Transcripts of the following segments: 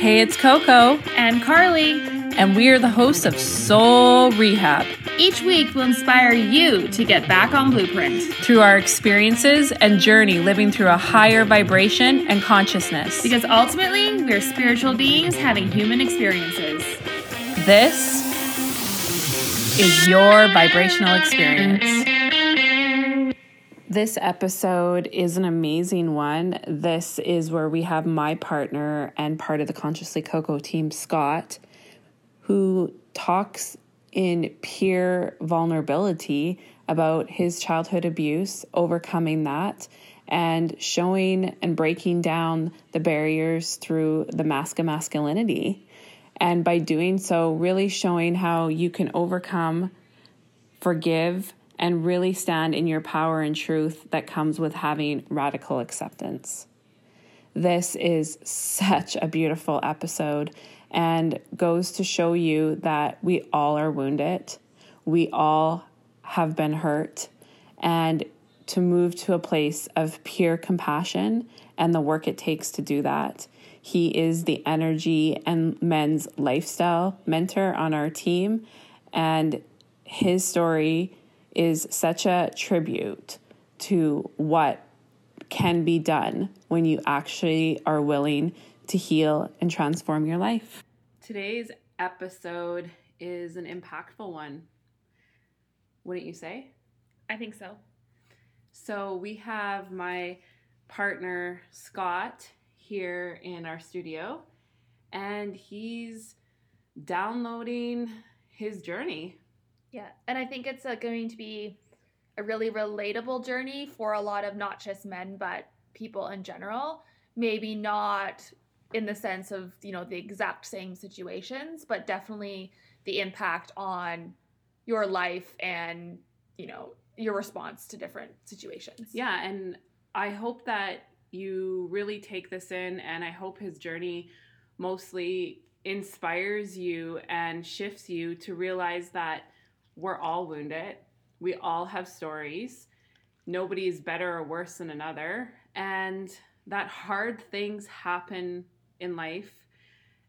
Hey, it's Coco, and Carly. and we are the hosts of Soul Rehab. Each week we'll inspire you to get back on blueprint Through our experiences and journey living through a higher vibration and consciousness. because ultimately we're spiritual beings having human experiences. This is your vibrational experience. This episode is an amazing one. This is where we have my partner and part of the Consciously Coco team, Scott, who talks in pure vulnerability about his childhood abuse, overcoming that, and showing and breaking down the barriers through the mask of masculinity. And by doing so, really showing how you can overcome, forgive, and really stand in your power and truth that comes with having radical acceptance. This is such a beautiful episode and goes to show you that we all are wounded. We all have been hurt. And to move to a place of pure compassion and the work it takes to do that. He is the energy and men's lifestyle mentor on our team. And his story is such a tribute to what can be done when you actually are willing to heal and transform your life. Today's episode is an impactful one. Wouldn't you say? I think so. So we have my partner Scott here in our studio, and he's downloading his journey. Yeah, and I think it's uh, going to be a really relatable journey for a lot of not just men, but people in general. Maybe not in the sense of, you know, the exact same situations, but definitely the impact on your life and, you know, your response to different situations. Yeah, and I hope that you really take this in, and I hope his journey mostly inspires you and shifts you to realize that we're all wounded. We all have stories. Nobody is better or worse than another. And that hard things happen in life.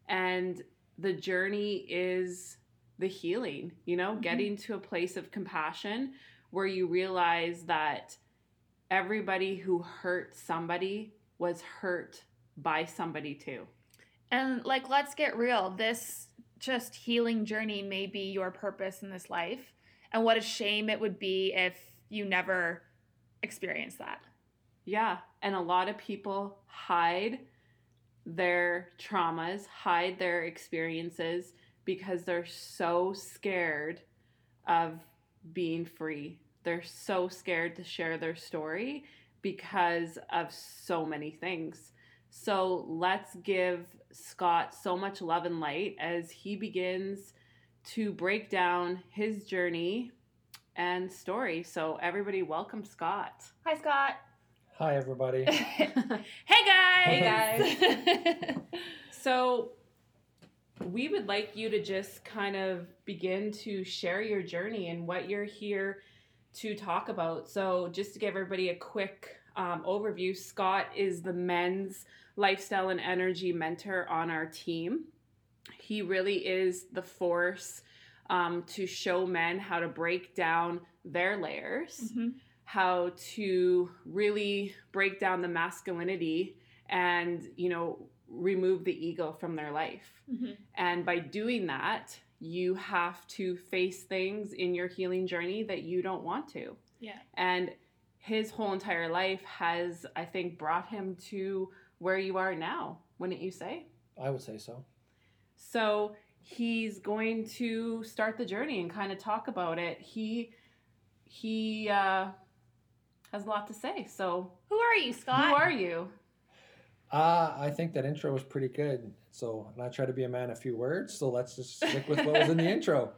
And the journey is the healing, you know, mm-hmm. getting to a place of compassion where you realize that everybody who hurt somebody was hurt by somebody too. And like, let's get real. This just healing journey may be your purpose in this life. And what a shame it would be if you never experienced that. Yeah, and a lot of people hide their traumas, hide their experiences because they're so scared of being free. They're so scared to share their story because of so many things. So let's give Scott so much love and light as he begins to break down his journey and story. So, everybody, welcome Scott. Hi, Scott. Hi, everybody. hey, guys. Hey, guys. So, we would like you to just kind of begin to share your journey and what you're here to talk about. So, just to give everybody a quick um, overview, Scott is the men's lifestyle and energy mentor on our team. He really is the force um, to show men how to break down their layers Mhm. how to really break down the masculinity and you know remove the ego from their life Mhm. and by doing that you have to face things in your healing journey that you don't want to Yeah. and his whole entire life has i think brought him to where you are now wouldn't you say I would say so. so he's going to start the journey and kind of talk about it he he uh has a lot to say so Who are you, Scott? who are you Uh, I think that intro was pretty good. So, and I try to be a man of few words. So let's just stick with what was in the intro.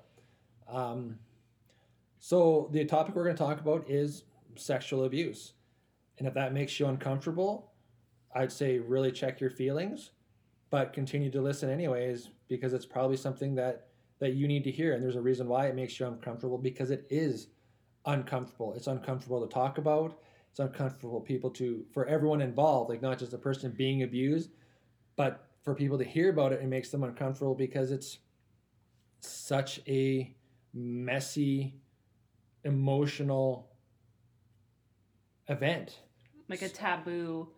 Um, so the topic we're going to talk about is sexual abuse, and if that makes you uncomfortable, I'd say really check your feelings, but continue to listen anyways because it's probably something that that you need to hear, and there's a reason why it makes you uncomfortable because it is uncomfortable. It's uncomfortable to talk about. It's uncomfortable people to for everyone involved, like not just the person being abused, but for people to hear about it, it makes them uncomfortable because it's such a messy, emotional event. Like a taboo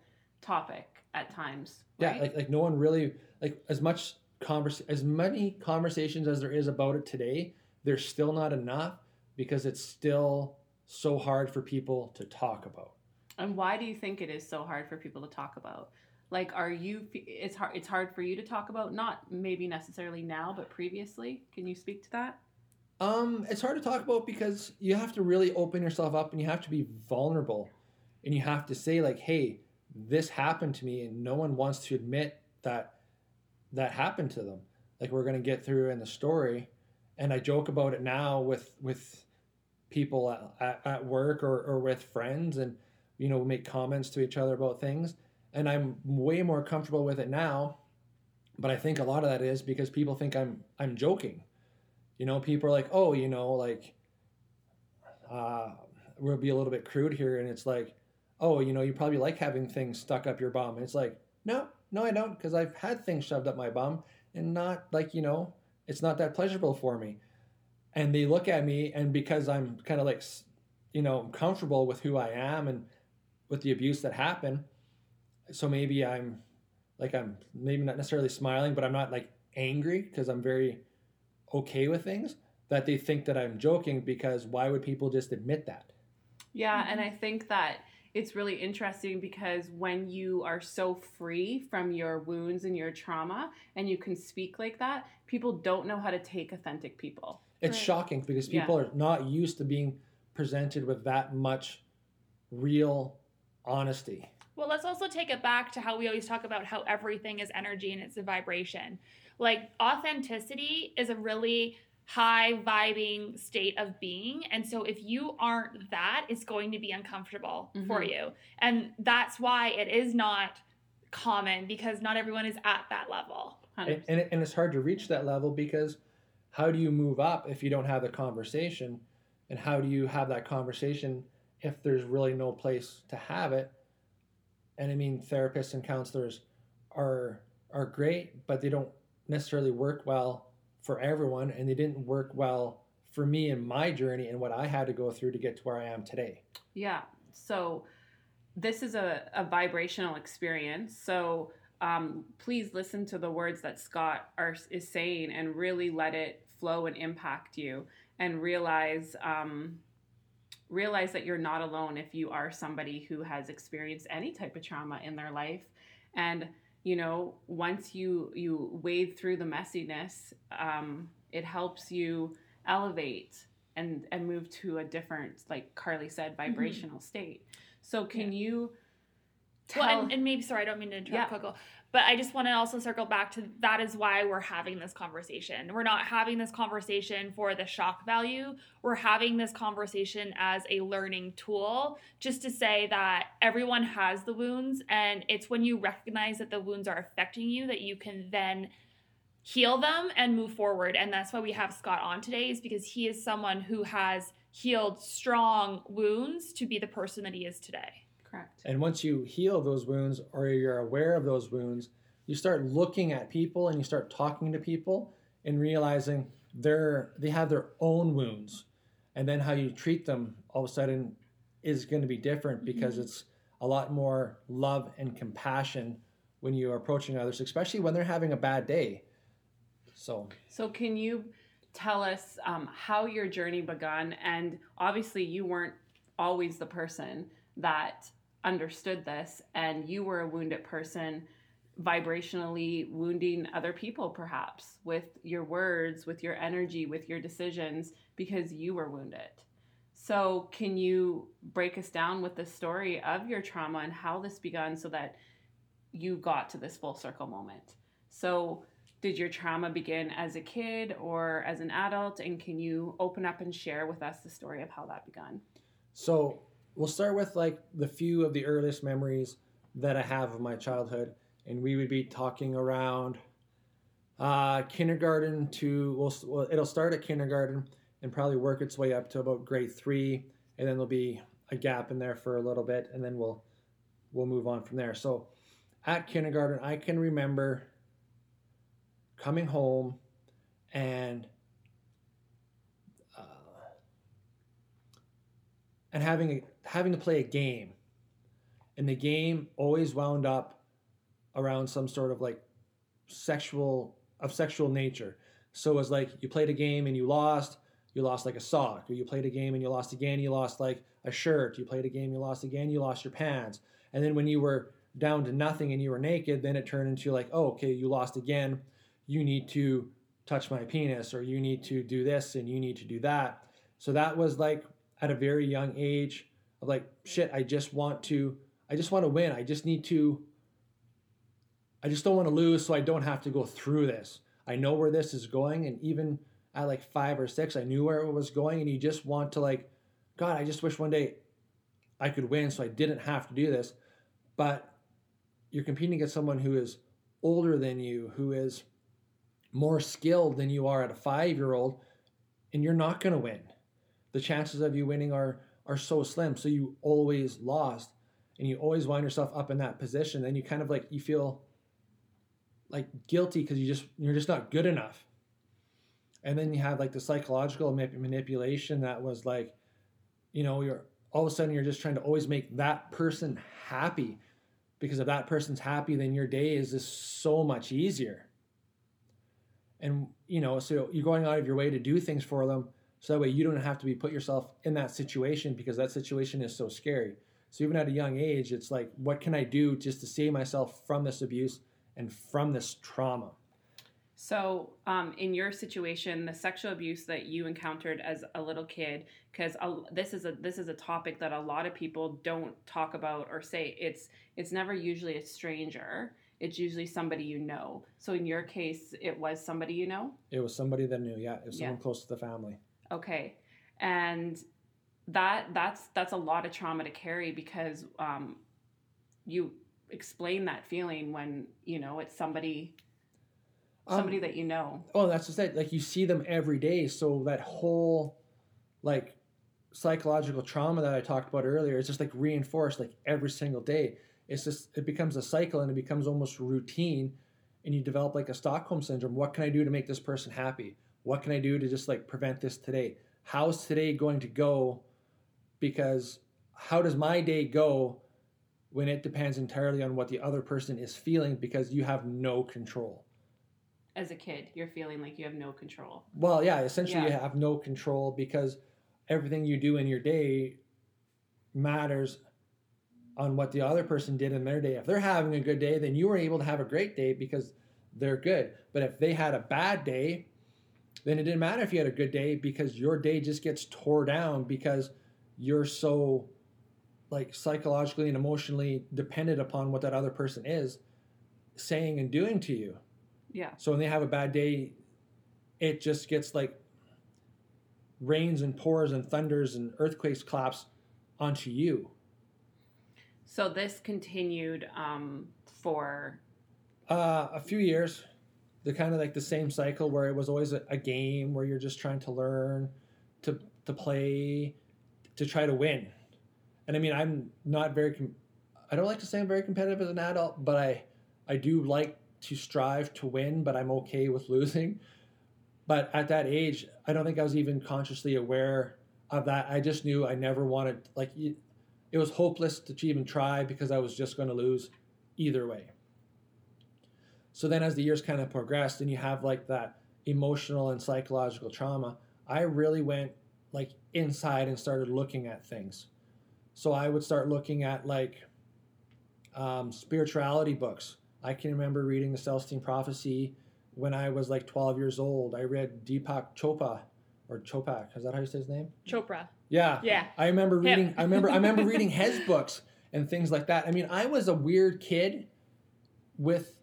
topic at times. Yeah, like like no one really like as much converse as many conversations as there is about it today. There's still not enough because it's still so hard for people to talk about. And why do you think it is so hard for people to talk about? Like, are you? It's hard. It's hard for you to talk about. Not maybe necessarily now, but previously. Can you speak to that? Um, it's hard to talk about because you have to really open yourself up and you have to be vulnerable, and you have to say like, "Hey, this happened to me," and no one wants to admit that that happened to them. Like we're gonna get through in the story, and I joke about it now with with people at, at, at work or, or with friends, and you know, make comments to each other about things and I'm way more comfortable with it now. But I think a lot of that is because people think I'm I'm joking. You know, people are like, oh, you know, like uh, we'll be a little bit crude here, and it's like, oh, you know, you probably like having things stuck up your bum, and it's like, no, no, I don't, because I've had things shoved up my bum, and not like you know, it's not that pleasurable for me. And they look at me, and because I'm kind of like, you know, comfortable with who I am and with the abuse that happened so maybe I'm like I'm maybe not necessarily smiling, but I'm not like angry because I'm very okay with things that they think that I'm joking because why would people just admit that? Yeah, mm-hmm. and I think that it's really interesting because when you are so free from your wounds and your trauma and you can speak like that, people don't know how to take authentic people. It's right. shocking because people yeah. are not used to being presented with that much real honesty. Well, let's also take it back to how we always talk about how everything is energy and it's a vibration. Like authenticity is a really high vibing state of being. And so if you aren't that, it's going to be uncomfortable mm-hmm. for you. And that's why it is not common because not everyone is at that level. And, and, and it's hard to reach that level because how do you move up if you don't have the conversation? And how do you have that conversation if there's really no place to have it? and I mean therapists and counselors are are great, but they don't necessarily work well for everyone, and they didn't work well for me in my journey and what I had to go through to get to where I am today. Yeah. So this is a, a vibrational experience. So um, please listen to the words that Scott are, is saying and really let it flow and impact you and realize um, realize that you're not alone if you are somebody who has experienced any type of trauma in their life and you know once you you wade through the messiness um, it helps you elevate and and move to a different like carly said mm-hmm. vibrational mm-hmm. state so can yeah. you tell well, and, and, maybe sorry i don't mean to interrupt yeah. coco but I just want to also circle back to that is why we're having this conversation. We're not having this conversation for the shock value. We're having this conversation as a learning tool just to say that everyone has the wounds. And it's when you recognize that the wounds are affecting you that you can then heal them and move forward. And that's why we have Scott on today, is because he is someone who has healed strong wounds to be the person that he is today. Correct. And once you heal those wounds or you're aware of those wounds, you start looking at people and you start talking to people and realizing they're they have their own wounds. And then how you treat them all of a sudden is going to be different because mm-hmm. it's a lot more love and compassion when you are approaching others, especially when they're having a bad day. So, so can you tell us um, how your journey begun? And obviously, you weren't always the person that understood this and you were a wounded person vibrationally wounding other people perhaps with your words with your energy with your decisions because you were wounded. So can you break us down with the story of your trauma and how this began so that you got to this full circle moment? So did your trauma begin as a kid or as an adult and can you open up and share with us the story of how that began? So we'll start with like the few of the earliest memories that I have of my childhood, and we would be talking around uh, kindergarten to well, well, it'll start at kindergarten and probably work its way up to about grade three, and then there'll be a gap in there for a little bit, and then we'll we'll move on from there. So, at kindergarten, I can remember coming home and and having a, having to play a game. And the game always wound up around some sort of like sexual of sexual nature. So it was like you played a game and you lost you lost like a sock. Or you played a game and you lost again you lost like a shirt. You played a game you lost again you lost your pants. And then when you were down to nothing and you were naked then it turned into like oh okay you lost again. You need to touch my penis or you need to do this and you need to do that. So that was like at a very young age of like shit i just want to i just want to win. I just need to i just don't want to lose so i don't have to go through this. I know where this is going and even at like five or six i knew where it was going and you just want to like god i just wish one day i could win so i didn't have to do this. But you're competing against someone who is older than you who is more skilled than you are at a five year old, and you're not going to win. The chances of you winning are are so slim. So you always lost, and you always wind yourself up in that position. And you kind of like you feel like guilty because you just you're just not good enough. And then you have like the psychological manipulation that was like, you know, you're all of a sudden you're just trying to always make that person happy because if that person's happy, then your day is just so much easier and you know so you're going out of your way to do things for them so that way you don't have to be put yourself in that situation because that situation is so scary so even at a young age it's like what can i do just to save myself from this abuse and from this trauma so um, in your situation the sexual abuse that you encountered as a little kid because this is a this is a topic that a lot of people don't talk about or say it's it's never usually a stranger it's usually somebody you know. So in your case, it was somebody you know? It was somebody that knew, yeah. It was someone yeah. close to the family. Okay. And that that's that's a lot of trauma to carry because um, you explain that feeling when, you know, it's somebody somebody um, that you know. Oh, that's just it. Like you see them every day. So that whole like psychological trauma that I talked about earlier is just like reinforced like every single day it's just it becomes a cycle and it becomes almost routine and you develop like a stockholm syndrome what can i do to make this person happy what can i do to just like prevent this today how's today going to go because how does my day go when it depends entirely on what the other person is feeling because you have no control as a kid you're feeling like you have no control well yeah essentially yeah. you have no control because everything you do in your day matters on what the other person did in their day. If they're having a good day, then you were able to have a great day because they're good. But if they had a bad day, then it didn't matter if you had a good day because your day just gets tore down because you're so like psychologically and emotionally dependent upon what that other person is saying and doing to you. Yeah. So when they have a bad day, it just gets like rains and pours and thunders and earthquakes claps onto you. So this continued um, for uh, a few years. The kind of like the same cycle where it was always a, a game where you're just trying to learn, to to play, to try to win. And I mean, I'm not very. Com- I don't like to say I'm very competitive as an adult, but I I do like to strive to win, but I'm okay with losing. But at that age, I don't think I was even consciously aware of that. I just knew I never wanted like it was hopeless to even try because I was just going to lose either way. So then, as the years kind of progressed, and you have like that emotional and psychological trauma, I really went like inside and started looking at things. So I would start looking at like um, spirituality books. I can remember reading the Celestine Prophecy when I was like 12 years old. I read Deepak Chopra or Chopak. Is that how you say his name? Chopra. Yeah. Yeah. I remember reading. I remember. I remember reading his books and things like that. I mean, I was a weird kid with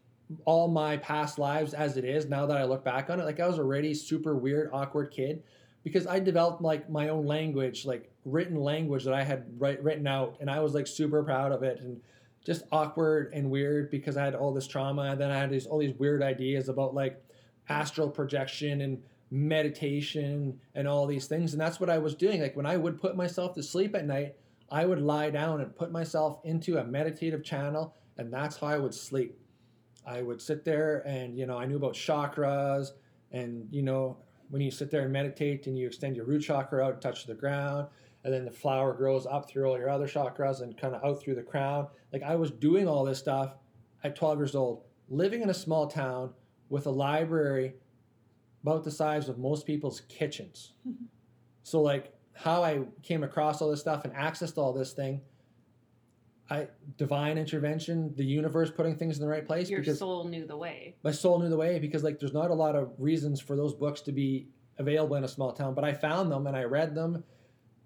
all my past lives as it is. Now that I look back on it, like I was already super weird, awkward kid because I developed like my own language, like written language that I had write, written out, and I was like super proud of it and just awkward and weird because I had all this trauma, and then I had these all these weird ideas about like astral projection and meditation and all these things. And that's what I was doing. Like when I would put myself to sleep at night, I would lie down and put myself into a meditative channel, and that's how I would sleep. I would sit there and, you know, I knew about chakras and, you know, when you sit there and meditate and you extend your root chakra out, touch the ground, and then the flower grows up through all your other chakras and kind of out through the crown. Like I was doing all this stuff at 12 years old, living in a small town with a library about the size of most people's kitchens. so like how I came across all this stuff and accessed all this thing, I divine intervention, the universe putting things in the right place Your soul knew the way. my soul knew the way because like there's not a lot of reasons for those books to be available in a small town, but I found them and I read them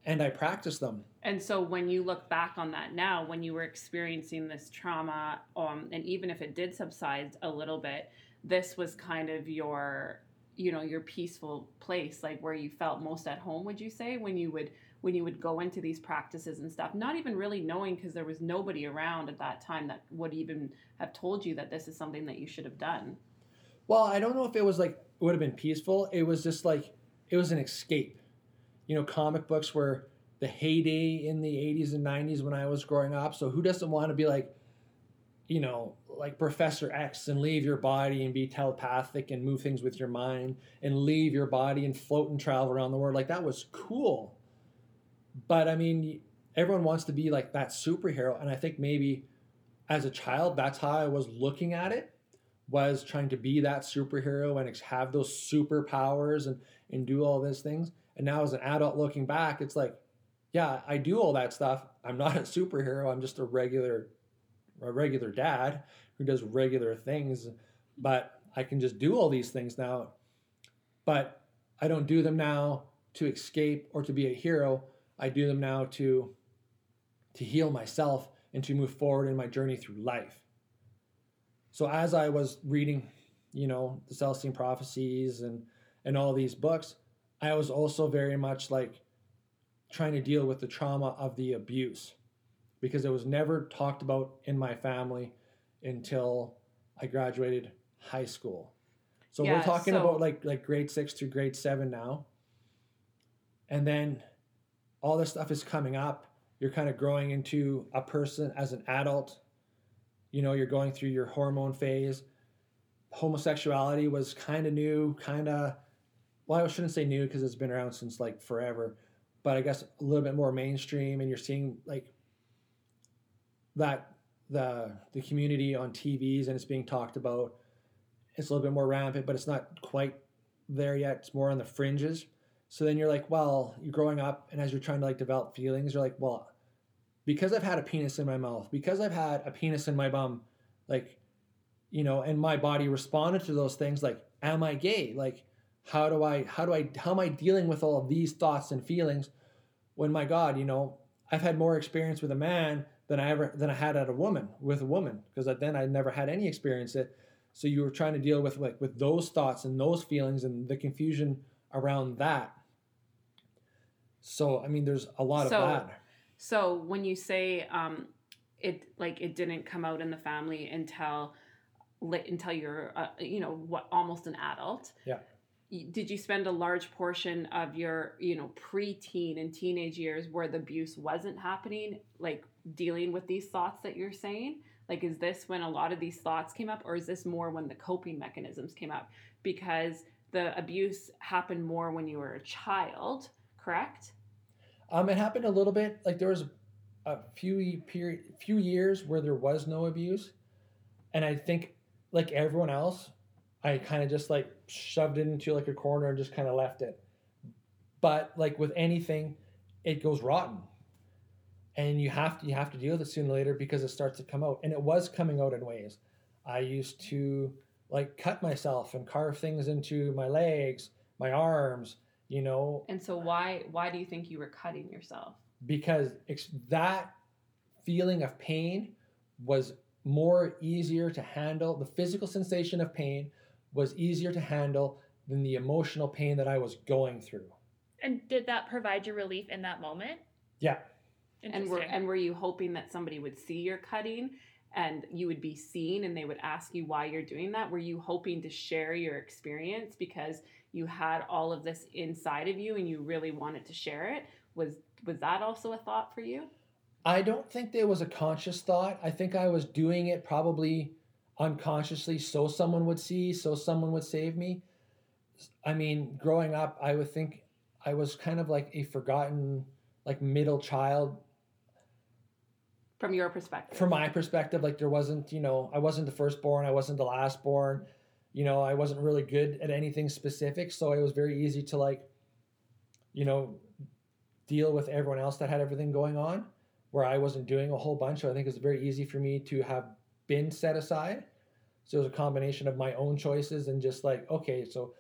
and I practiced them. And so when you look back on that now, when you were experiencing this trauma, um, and even if it did subside a little bit, this was kind of your, you know, your peaceful place, like where you felt most at home. Would you say when you would when you would go into these practices and stuff, not even really knowing because there was nobody around at that time that would even have told you that this is something that you should have done. Well, I don't know if it was like it would have been peaceful. It was just like it was an escape. You know, comic books were the heyday in the 80s and 90s when I was growing up. So who doesn't want to be like, you know, like Professor X and leave your body and be telepathic and move things with your mind and leave your body and float and travel around the world? Like that was cool. But I mean, everyone wants to be like that superhero. And I think maybe as a child, that's how I was looking at it was trying to be that superhero and have those superpowers and, and do all these things. And now as an adult looking back, it's like, yeah, I do all that stuff. I'm not a superhero. I'm just a regular, a regular dad who does regular things, but I can just do all these things now. But I don't do them now to escape or to be a hero. I do them now to to heal myself and to move forward in my journey through life. So as I was reading, you know, the Celestine prophecies and and all these books, I was also very much like trying to deal with the trauma of the abuse because it was never talked about in my family until I graduated high school. So Yeah, we're talking so- about like like grade 6 through grade 7 now. And then all this stuff is coming up. You're kind of growing into a person as an adult. You know, you're going through your hormone phase. Homosexuality was kind of new, kind of, well, I shouldn't say new because it's been around since like forever, but I guess a little bit more mainstream. And you're seeing like that the the community on TVs and it's being talked about. It's a little bit more rampant, but it's not quite there yet. It's more on the fringes. So then you're like, well, you're growing up, and as you're trying to like develop feelings, you're like, well, because I've had a penis in my mouth, because I've had a penis in my bum, like, you know, and my body responded to those things. Like, am I gay? Like, how do I, how do I, how am I dealing with all of these thoughts and feelings? When my God, you know, I've had more experience with a man than I ever than I had at a woman with a woman because then I never had any experience it. So you were trying to deal with like with those thoughts and those feelings and the confusion around that. So I mean, there's a lot So- of that. So when you say um, it, like it didn't come out in the family until until you're, uh, you know, what almost an adult. Yeah. Did you spend a large portion of your, you know, preteen and teenage years where the abuse wasn't happening, like dealing with these thoughts that you're saying? Like, is this when a lot of these thoughts came up, or is this more when the coping mechanisms came up? Because the abuse happened more when you were a child, correct? Um, it happened a little bit. Like there was a few period, few years where there was no abuse, and I think like everyone else, I kind of just like shoved it into like a corner and just kind of left it. But like with anything, it goes rotten, and you have to you have to deal with it sooner or later because it starts to come out, and it was coming out in ways. I used to like cut myself and carve things into my legs, my arms, you know, And so why why do you think you were cutting yourself? because ex- that feeling of pain was more easier to handle. The physical sensation of pain was easier to handle than the emotional pain that I was going through. And did that provide you relief in that moment? Yeah. And were Interesting. and were you hoping that somebody would see your cutting and you would be seen and they would ask you why you're doing that? Were you hoping to share your experience because you had all of this inside of you and you really wanted to share it? Was was that also a thought for you? I don't think there was a conscious thought. I think I was doing it probably unconsciously so someone would see, so someone would save me. I mean, growing up, I would think I was kind of like a forgotten, like middle child From your perspective. from my perspective. Like there wasn't, you know, I wasn't the firstborn, I wasn't the lastborn. You know, I wasn't really good at anything specific, so it was very easy to like, you know, deal with everyone else that had everything going on, where I wasn't doing a whole bunch. So I think it was very easy for me to have been set aside. So it was a combination of my own choices and just like, okay, so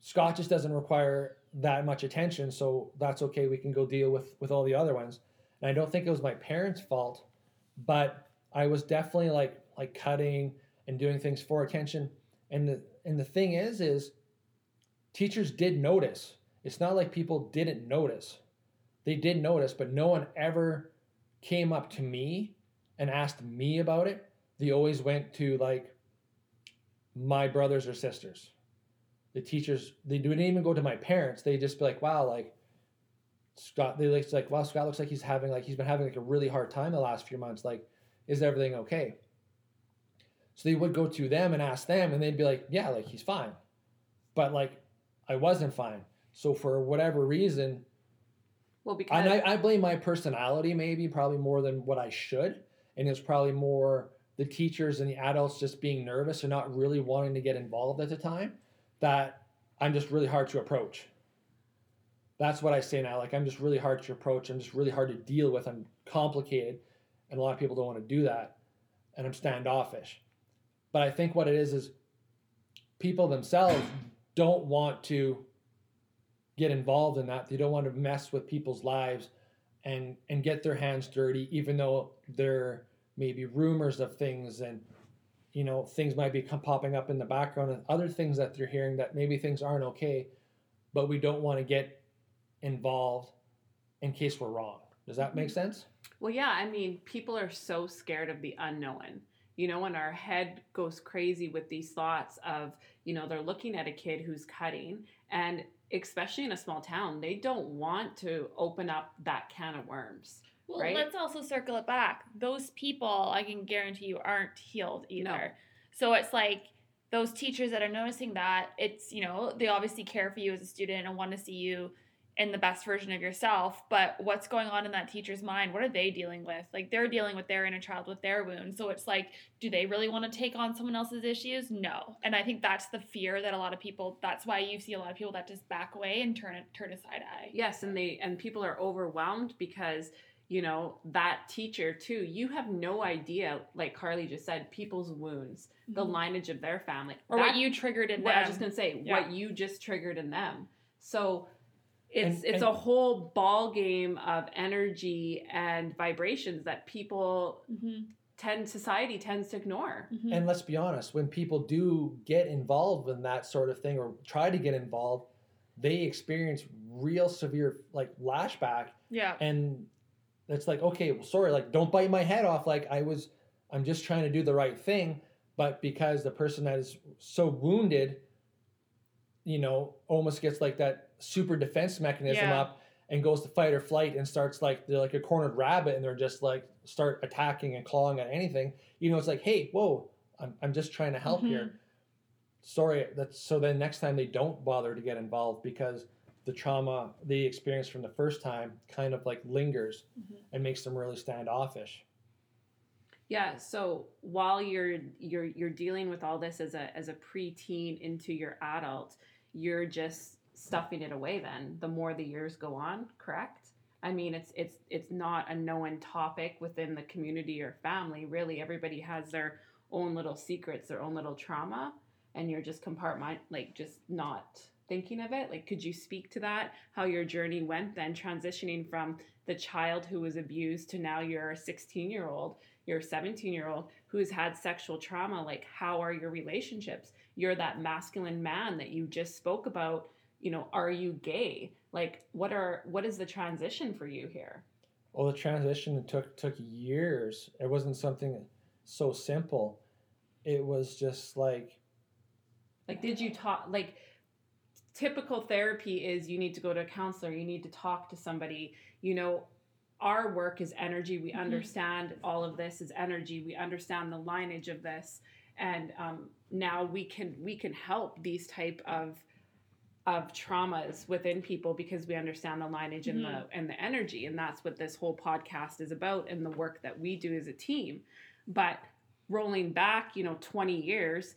Scott just doesn't require that much attention, so that's okay. We can go deal with with all the other ones. And I don't think it was my parents' fault, but I was definitely like like cutting and doing things for attention. And the and the thing is, is teachers did notice. It's not like people didn't notice. They did notice, but no one ever came up to me and asked me about it. They always went to like my brothers or sisters. The teachers, they didn't even go to my parents. They just be like, wow, like Scott, they like, it's like, wow, Scott looks like he's having like, he's been having like a really hard time the last few months. Like, is everything okay? So they would go to them and ask them, and they'd be like, yeah, like he's fine. But like, I wasn't fine. So for whatever reason, well, because and I, I blame my personality maybe probably more than what I should. And it's probably more the teachers and the adults just being nervous and not really wanting to get involved at the time that I'm just really hard to approach. That's what I say now. Like I'm just really hard to approach. I'm just really hard to deal with. I'm complicated. And a lot of people don't want to do that. And I'm standoffish. But I think what it is is people themselves don't want to get involved in that. They don't want to mess with people's lives and and get their hands dirty, even though there may be rumors of things and you know things might be popping up in the background and other things that they're hearing that maybe things aren't okay, but we don't want to get involved in case we're wrong. Does that make mm-hmm. sense? Well, yeah, I mean, people are so scared of the unknown. You know, when our head goes crazy with these thoughts of, you know, they're looking at a kid who's cutting, and especially in a small town, they don't want to open up that can of worms. Well, right? let's also circle it back. Those people, I can guarantee you, aren't healed either. No. So it's like those teachers that are noticing that it's, you know, they obviously care for you as a student and want to see you in the best version of yourself. But what's going on in that teacher's mind? What are they dealing with? Like they're dealing with their inner child, with their wounds. So it's like, do they really want to take on someone else's issues? No. And I think that's the fear that a lot of people. That's why you see a lot of people that just back away and turn turn a side eye. Yes, and they and people are overwhelmed because you know that teacher too. You have no idea, like Carly just said, people's wounds, the Mhm. lineage of their family, Or That- what you triggered in what I was just gonna say, Yeah. what you just triggered in them. So it's And- it's and- a whole ball game of energy and vibrations that people Mhm. tend society tends to ignore. Mhm. And let's be honest, when people do get involved in that sort of thing or try to get involved, they experience real severe like lashback yeah. and it's like okay well, sorry like don't bite my head off like i was i'm just trying to do the right thing but because the person that is so wounded you know almost gets like that super defense mechanism Yeah. up and goes to fight or flight and starts like they're like a cornered rabbit and they're just like start attacking and clawing at anything you know it's like hey whoa i'm, I'm just trying to help Mhm. here sorry that's so then next time they don't bother to get involved because the trauma they experienced from the first time kind of like lingers Mhm. and makes them really standoffish Yeah, so while you're you're you're dealing with all this as a as a preteen into your adult, you're just stuffing it away then the more the years go on, correct? I mean, it's it's it's not a known topic within the community or family. Really, everybody has their own little secrets, their own little trauma, and you're just compartment like just not thinking of it. Like, could you speak to that? How your journey went then, transitioning from the child who was abused to now you're a 16 year old you're a 17 year old who's had sexual trauma like how are your relationships you're that masculine man that you just spoke about you know are you gay? Like what are what is the transition for you here? Well the transition took took years. It wasn't something so simple. It was just like like did you talk like typical therapy is you need to go to a counselor you need to talk to somebody. You know our work is energy. We Mhm. understand all of this is energy. We understand the lineage of this. And um, now we can we can help these type of of traumas within people because we understand the lineage and Mhm. the and the energy and that's what this whole podcast is about and the work that we do as a team. But rolling back you know 20 years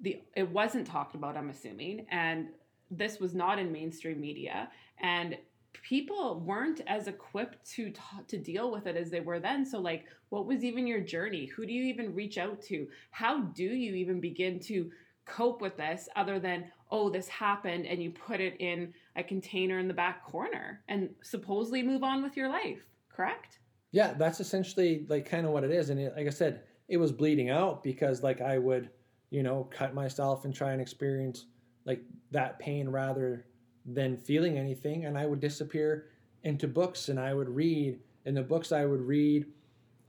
the it wasn't talked about i'm assuming and this was not in mainstream media and people weren't as equipped to ta- to deal with it as they were then. So like what was even your journey? Who do you even reach out to? How do you even begin to cope with this other than oh this happened and you put it in a container in the back corner and supposedly move on with your life correct Yeah, that's essentially like kind of what it is. And it, like I said, it was bleeding out because like I would, you know, cut myself and try and experience like that pain rather than feeling anything. And I would disappear into books and I would read. And the books I would read,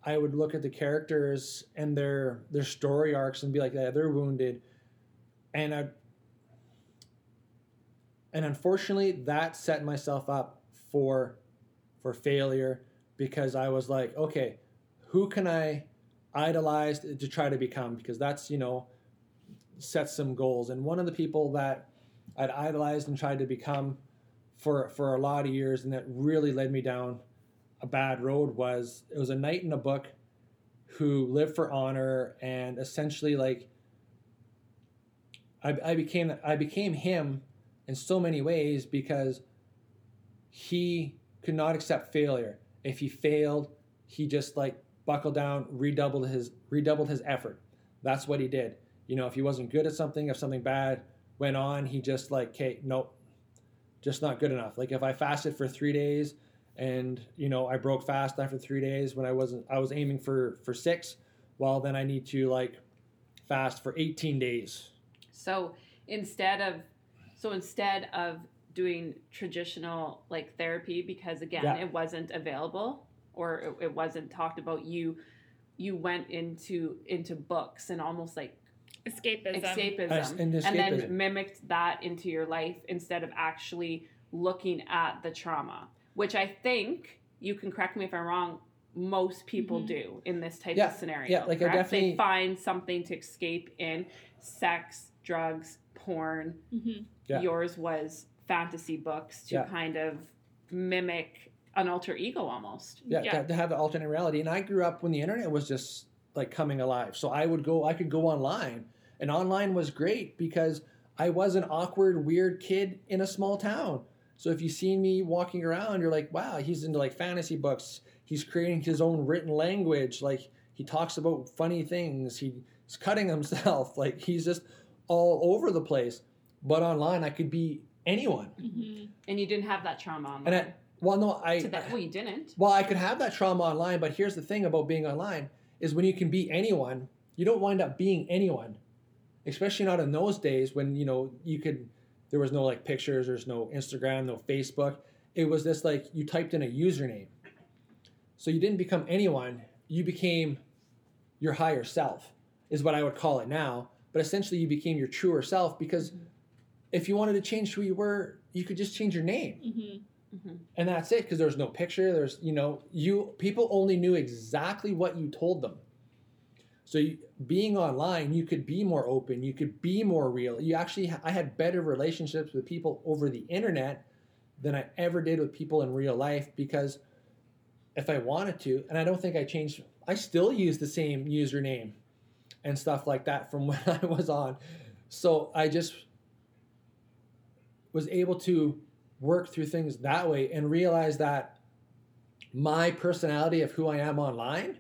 I would look at the characters and their their story arcs and be like, yeah, they're wounded. And I and unfortunately that set myself up for for failure because I was like, okay, who can I idolize to try to become? Because that's, you know, set some goals. And one of the people that I'd idolized and tried to become for for a lot of years and that really led me down a bad road was it was a knight in a book who lived for honor and essentially like I, I became I became him in so many ways because he could not accept failure. If he failed, he just like buckled down, redoubled his redoubled his effort. That's what he did. You know, if he wasn't good at something, if something bad went on, he just like, okay, nope, just not good enough. Like if I fasted for three days and you know I broke fast after three days when I wasn't I was aiming for for six, well then I need to like fast for 18 days. So instead of so instead of doing traditional like therapy because again Yeah. it wasn't available or it, it wasn't talked about you you went into into books and almost like Escapism. escapism, As- and and then mimicked that into your life instead of actually looking at the trauma which i think you can correct me if i'm wrong most people Mhm. do in this type Yeah, of scenario yeah, like I definitely- they find something to escape in sex drugs porn Mhm. Yeah. yours was fantasy books to Yeah. kind of mimic an alter ego almost yeah, Yeah. To, to have the alternate reality. And I grew up when the internet was just like coming alive. So I would go, I could go online, and online was great because I was an awkward, weird kid in a small town. So if you see me walking around, you're like, wow, he's into like fantasy books. He's creating his own written language. Like he talks about funny things. He's cutting himself. Like he's just all over the place. But online, I could be anyone. Mhm. and you didn't have that trauma online And I, well, no, I. to that well you didn't Well, I could have that trauma online, but here's the thing about being online is when you can be anyone, you don't wind up being anyone. Especially not in those days when, you know, you could there was no like pictures, there's no Instagram, no Facebook. It was this like you typed in a username. So you didn't become anyone, you became your higher self, is what I would call it now. But essentially you became your truer self because if you wanted to change who you were, you could just change your name Mhm. Mhm. and that's it because there's no picture there's you know you people only knew exactly what you told them so you, being online you could be more open you could be more real you actually i had better relationships with people over the internet than i ever did with people in real life because if i wanted to and i don't think i changed i still use the same username and stuff like that from when i was on so i just was able to work through things that way and realize that my personality of who I am online,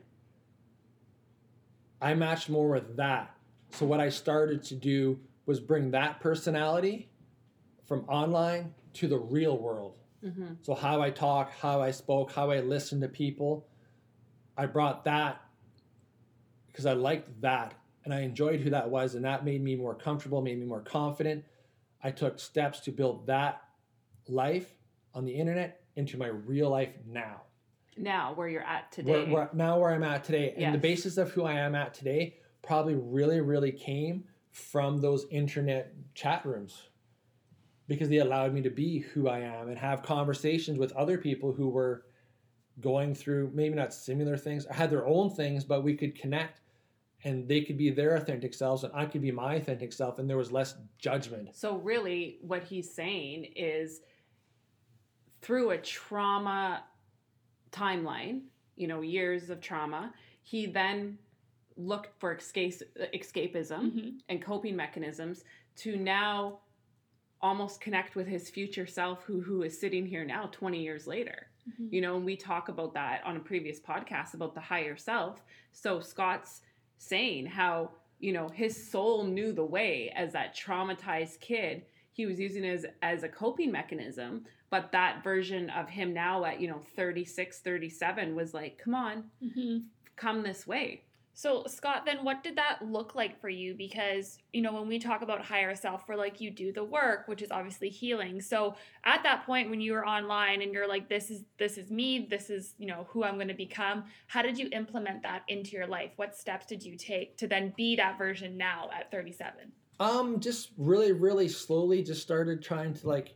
I matched more with that. So what I started to do was bring that personality from online to the real world. hmm So how I talk, how I spoke, how I listened to people, I brought that because I liked that and I enjoyed who that was and that made me more comfortable, made me more confident. I took steps to build that life on the internet into my real life now. now where you're at today where, now where I'm at today. And the basis of who I am at today probably really, really came from those internet chat rooms because they allowed me to be who I am and have conversations with other people who were going through maybe not similar things, had their own things, but we could connect and they could be their authentic selves and I could be my authentic self and there was less judgment. So really what he's saying is through a trauma timeline, you know, years of trauma, he then looked for escape, escapism Mhm. and coping mechanisms to now almost connect with his future self who who is sitting here now 20 years later Mhm. you know and we talk about that on a previous podcast about the higher self so scott's saying how you know his soul knew the way as that traumatized kid he was using it as as a coping mechanism but that version of him now at you know 36 37 was like come on Mhm. come this way So, Scott, then what did that look like for you? Because, you know, when we talk about higher self, we're like, you do the work, which is obviously healing. So, at that point when you were online and you're like, this is this is me, this is, you know, who I'm going to become, how did you implement that into your life? What steps did you take to then be that version now at 37? Um, just really, really slowly just started trying to like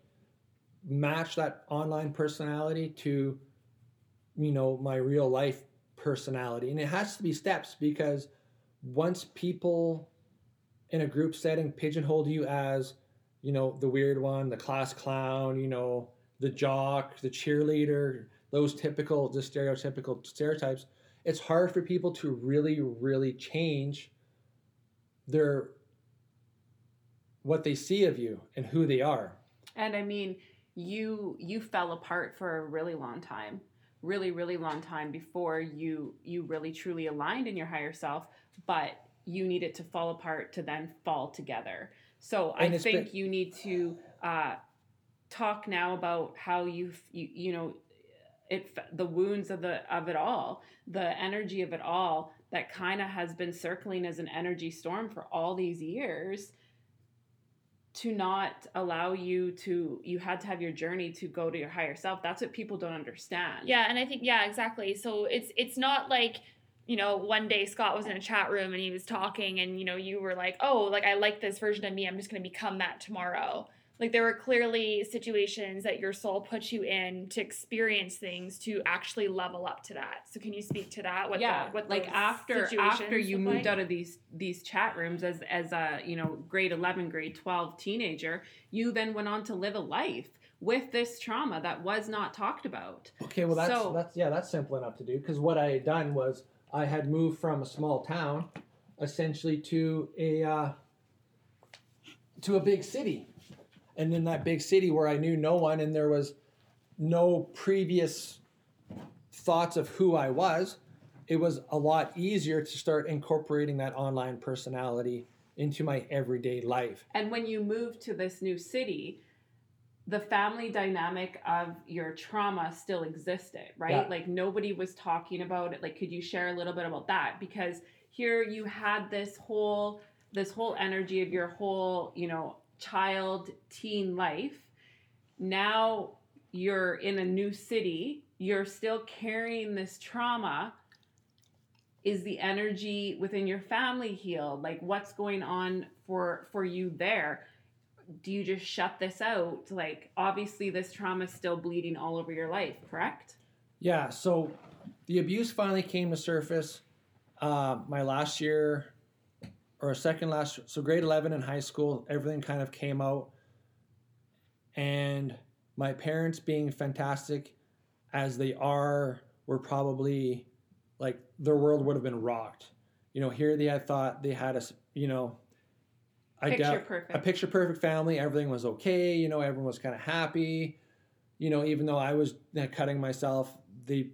match that online personality to, you know, my real life personality. And it has to be steps because once people in a group setting pigeonhole you as, you know, the weird one, the class clown, you know, the jock, the cheerleader, those typical, the stereotypical stereotypes, it's hard for people to really, really change their what they see of you and who they are. And I mean, you you fell apart for a really long time, really really long time before you you really truly aligned in your higher self, but you needed to fall apart to then fall together. So And I think been- you need to uh, talk now about how you you you know it the wounds of the of it all, the energy of it all that kind of has been circling as an energy storm for all these years to not allow you to you had to have your journey to go to your higher self that's what people don't understand Yeah, and I think yeah, exactly. So it's it's not like you know one day Scott was in a chat room and he was talking and you know you were like oh like I like this version of me I'm just going to become that tomorrow. Like there were clearly situations that your soul put you in to experience things to actually level up to that. So can you speak to that? What yeah the, what like after after you moved like? out of these these chat rooms as as a you know grade 11 grade 12 teenager you then went on to live a life with this trauma that was not talked about Okay, well that's So- that's yeah, that's simple enough to do because what I had done was I had moved from a small town essentially to a uh, to a big city. And in that big city where I knew no one and there was no previous thoughts of who I was, it was a lot easier to start incorporating that online personality into my everyday life. And when you move to this new city, the family dynamic of your trauma still existed, right? Yeah. Like nobody was talking about it. Like, could you share a little bit about that? Because here you had this whole this whole energy of your whole, you know, child teen life. Now you're in a new city. You're still carrying this trauma. Is the energy within your family healed? Like what's going on for for you there? Do you just shut this out? Like obviously this trauma is still bleeding all over your life, correct? Yeah, so the abuse finally came to surface uh, my last year or a second last so grade 11 in high school everything kind of came out. And my parents being fantastic as they are were probably like their world would have been rocked. You know here they had thought they had a you know I Picture doubt- perfect. a picture perfect family everything was okay you know everyone was kind of happy. You know even though i was uh, cutting myself they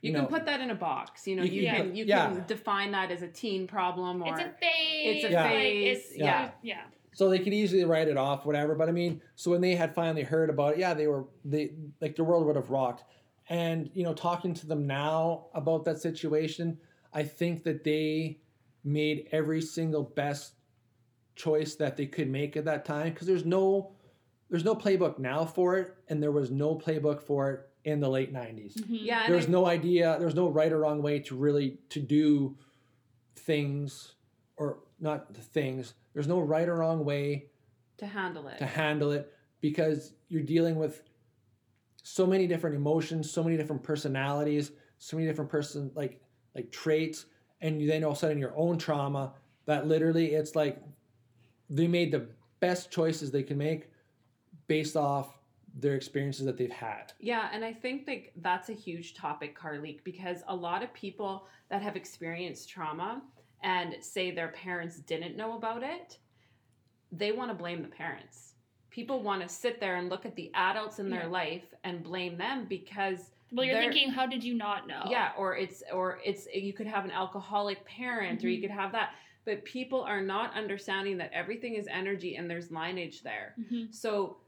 You, You can put that in a box. You know, you you, can can you yeah. can define that as a teen problem or It's a phase. It's a like, phase, it's- yeah. yeah. so they could easily write it off whatever but i mean so when they had finally heard about it yeah they were they like the world would have rocked and you know talking to them now about that situation i think that they made every single best choice that they could make at that time because there's no there's no playbook now for it and there was no playbook for it in the late 90s Mhm. yeah, there's I- no idea there's no right or wrong way to really to do things or not the things there's no right or wrong way to handle it. to handle it because you're dealing with so many different emotions so many different personalities so many different person like like traits and you then all of a sudden your own trauma that literally it's like they made the best choices they can make based off their experiences that they've had. Yeah, and I think like that's a huge topic, Carly, because a lot of people that have experienced trauma and say their parents didn't know about it, they want to blame the parents. People want to sit there and look at the adults in their Yeah. life and blame them because Well, you're they're- thinking, how did you not know? yeah, or it's or it's you could have an alcoholic parent or you Mhm. could have that. But people are not understanding that everything is energy and there's lineage there. Mhm. So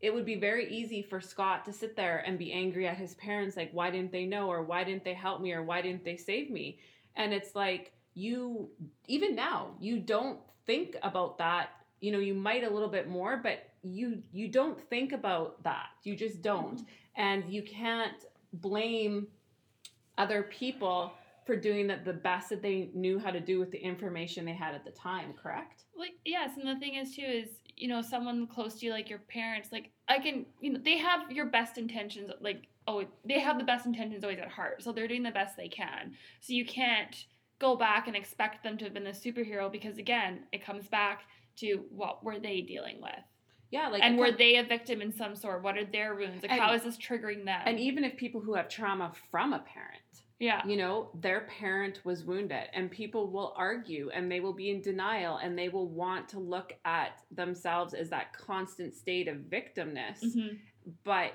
it would be very easy for Scott to sit there and be angry at his parents, like, why didn't they know, or why didn't they help me, or why didn't they save me? And it's like, you, even now, you don't think about that. You know, you might a little bit more, but you you don't think about that. You just don't. Mm-hmm. And you can't blame other people for doing that the best that they knew how to do with the information they had at the time, correct? like yes and the thing is too is you know someone close to you like your parents like i can you know they have your best intentions like oh they have the best intentions always at heart so they're doing the best they can. So you can't go back and expect them to have been a superhero because again it comes back to what were they dealing with? Yeah, like and were they a victim in some sort? What are their wounds? Like And- how is this triggering them? and even if people who have trauma from a parent yeah you know their parent was wounded and people will argue and they will be in denial and they will want to look at themselves as that constant state of victimness Mhm. but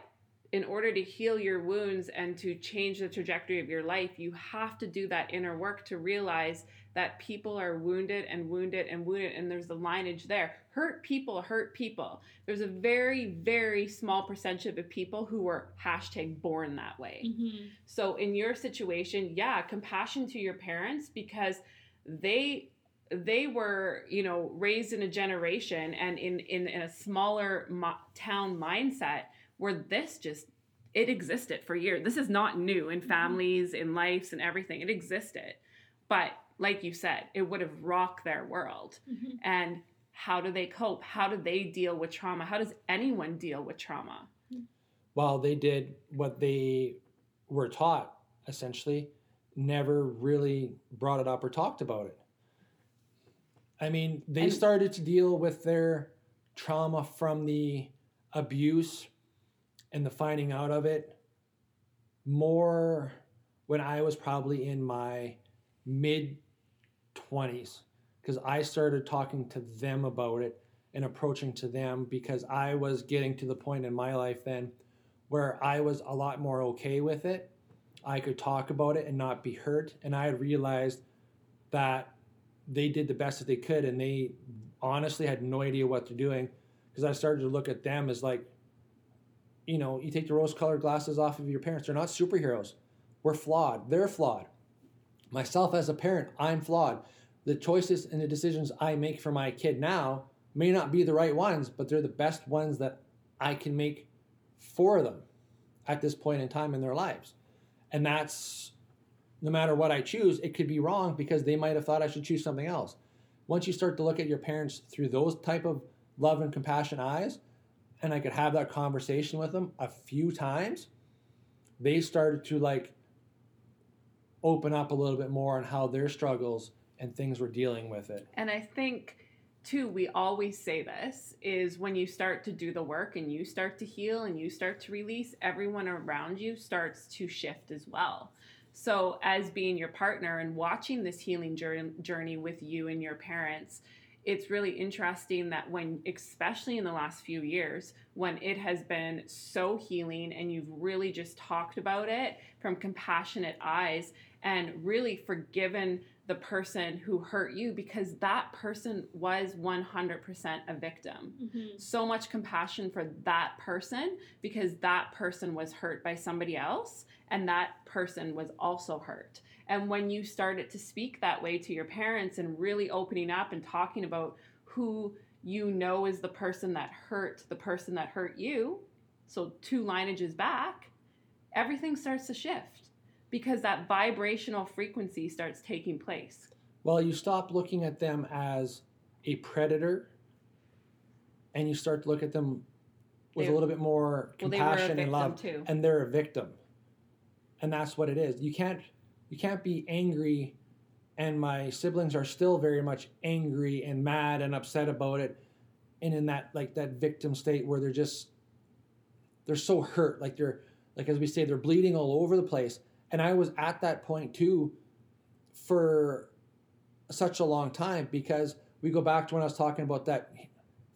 in order to heal your wounds and to change the trajectory of your life you have to do that inner work to realize that people are wounded and wounded and wounded and there's the lineage there hurt people hurt people there's a very very small percentage of people who were hashtag born that way Mhm. so in your situation, yeah, compassion to your parents because they they were you know raised in a generation and in in, in a smaller mo- town mindset where this just it existed for years. This is not new in families, in lives, and everything. It existed, but like you said, it would have rocked their world. Mhm. And how do they cope? How do they deal with trauma? How does anyone deal with trauma? Well, they did what they were taught, essentially, never really brought it up or talked about it. I mean, they And- started to deal with their trauma from the abuse and the finding out of it more when I was probably in my mid 20s because I started talking to them about it and approaching to them because I was getting to the point in my life then where I was a lot more okay with it. I could talk about it and not be hurt. And I realized that they did the best that they could and they honestly had no idea what they're doing because I started to look at them as like, you know, you take the rose colored glasses off of your parents. They're not superheroes. We're flawed. They're flawed. Myself as a parent, I'm flawed. The choices and the decisions I make for my kid now may not be the right ones, but they're the best ones that I can make for them at this point in time in their lives. And that's no matter what I choose, it could be wrong because they might have thought I should choose something else. Once you start to look at your parents through those type of love and compassion eyes, and I could have that conversation with them a few times, they started to like open up a little bit more on how their struggles and things were dealing with it. And I think too, we always say this is when you start to do the work and you start to heal and you start to release, everyone around you starts to shift as well. So, as being your partner and watching this healing journey, with you and your parents, it's really interesting that when, especially in the last few years, when it has been so healing and you've really just talked about it from compassionate eyes and really forgiven the person who hurt you because that person was 100% a victim. Mhm. So much compassion for that person because that person was hurt by somebody else and that person was also hurt. And when you started to speak that way to your parents and really opening up and talking about who you know is the person that hurt the person that hurt you, so two lineages back, everything starts to shift because that vibrational frequency starts taking place. Well, you stop looking at them as a predator and you start to look at them with They- a little bit more Well, they were a compassion victim and love too. and they're a victim. And that's what it is. You can't you can't be angry and my siblings are still very much angry and mad and upset about it and in that like that victim state where they're just they're so hurt like they're like as we say they're bleeding all over the place and i was at that point too for such a long time because we go back to when i was talking about that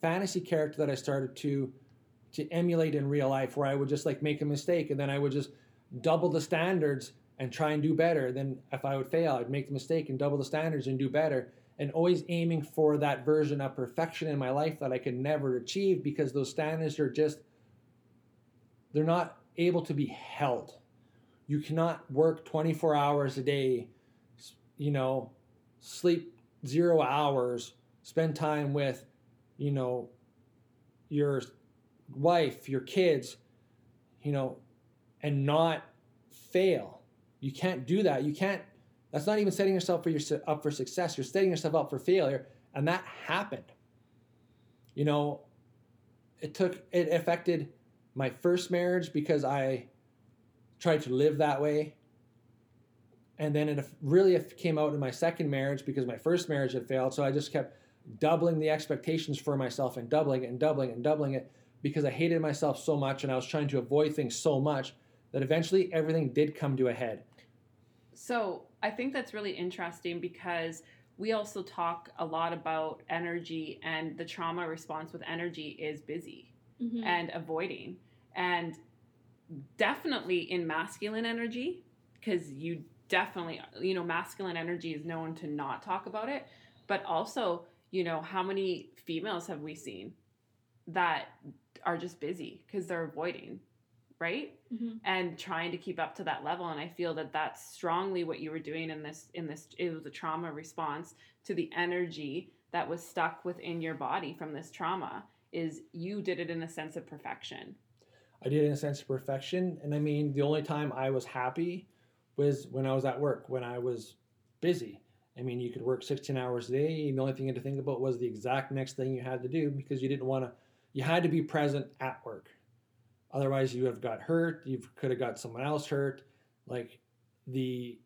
fantasy character that i started to to emulate in real life where i would just like make a mistake and then i would just double the standards and try and do better then if i would fail i'd make the mistake and double the standards and do better and always aiming for that version of perfection in my life that i could never achieve because those standards are just they're not able to be held. You cannot work 24 hours a day, you know, sleep zero hours, spend time with, you know, your wife, your kids, you know, and not fail. You can't do that. You can't. That's not even setting yourself for your up for success. You're setting yourself up for failure, and that happened. You know, it took it affected my first marriage because I tried to live that way. And then it really came out in my second marriage because my first marriage had failed. So I just kept doubling the expectations for myself and doubling it and doubling it and doubling it because I hated myself so much and I was trying to avoid things so much that eventually everything did come to a head. So I think that's really interesting because we also talk a lot about energy and the trauma response with energy is busy mm-hmm. and avoiding and definitely in masculine energy because you definitely you know masculine energy is known to not talk about it. But also you know how many females have we seen that are just busy because they're avoiding right? Mm-hmm. and trying to keep up to that level. And i feel that that's strongly what you were doing in this in this it was a trauma response to the energy that was stuck within your body from this trauma is you did it in a sense of perfection I did it in a sense of perfection. And I mean, the only time I was happy was when I was at work, when I was busy. I mean, you could work 16 hours a day. And the only thing you had to think about was the exact next thing you had to do because you didn't want to, you had to be present at work. Otherwise, you have got hurt. You could have got someone else hurt. Like the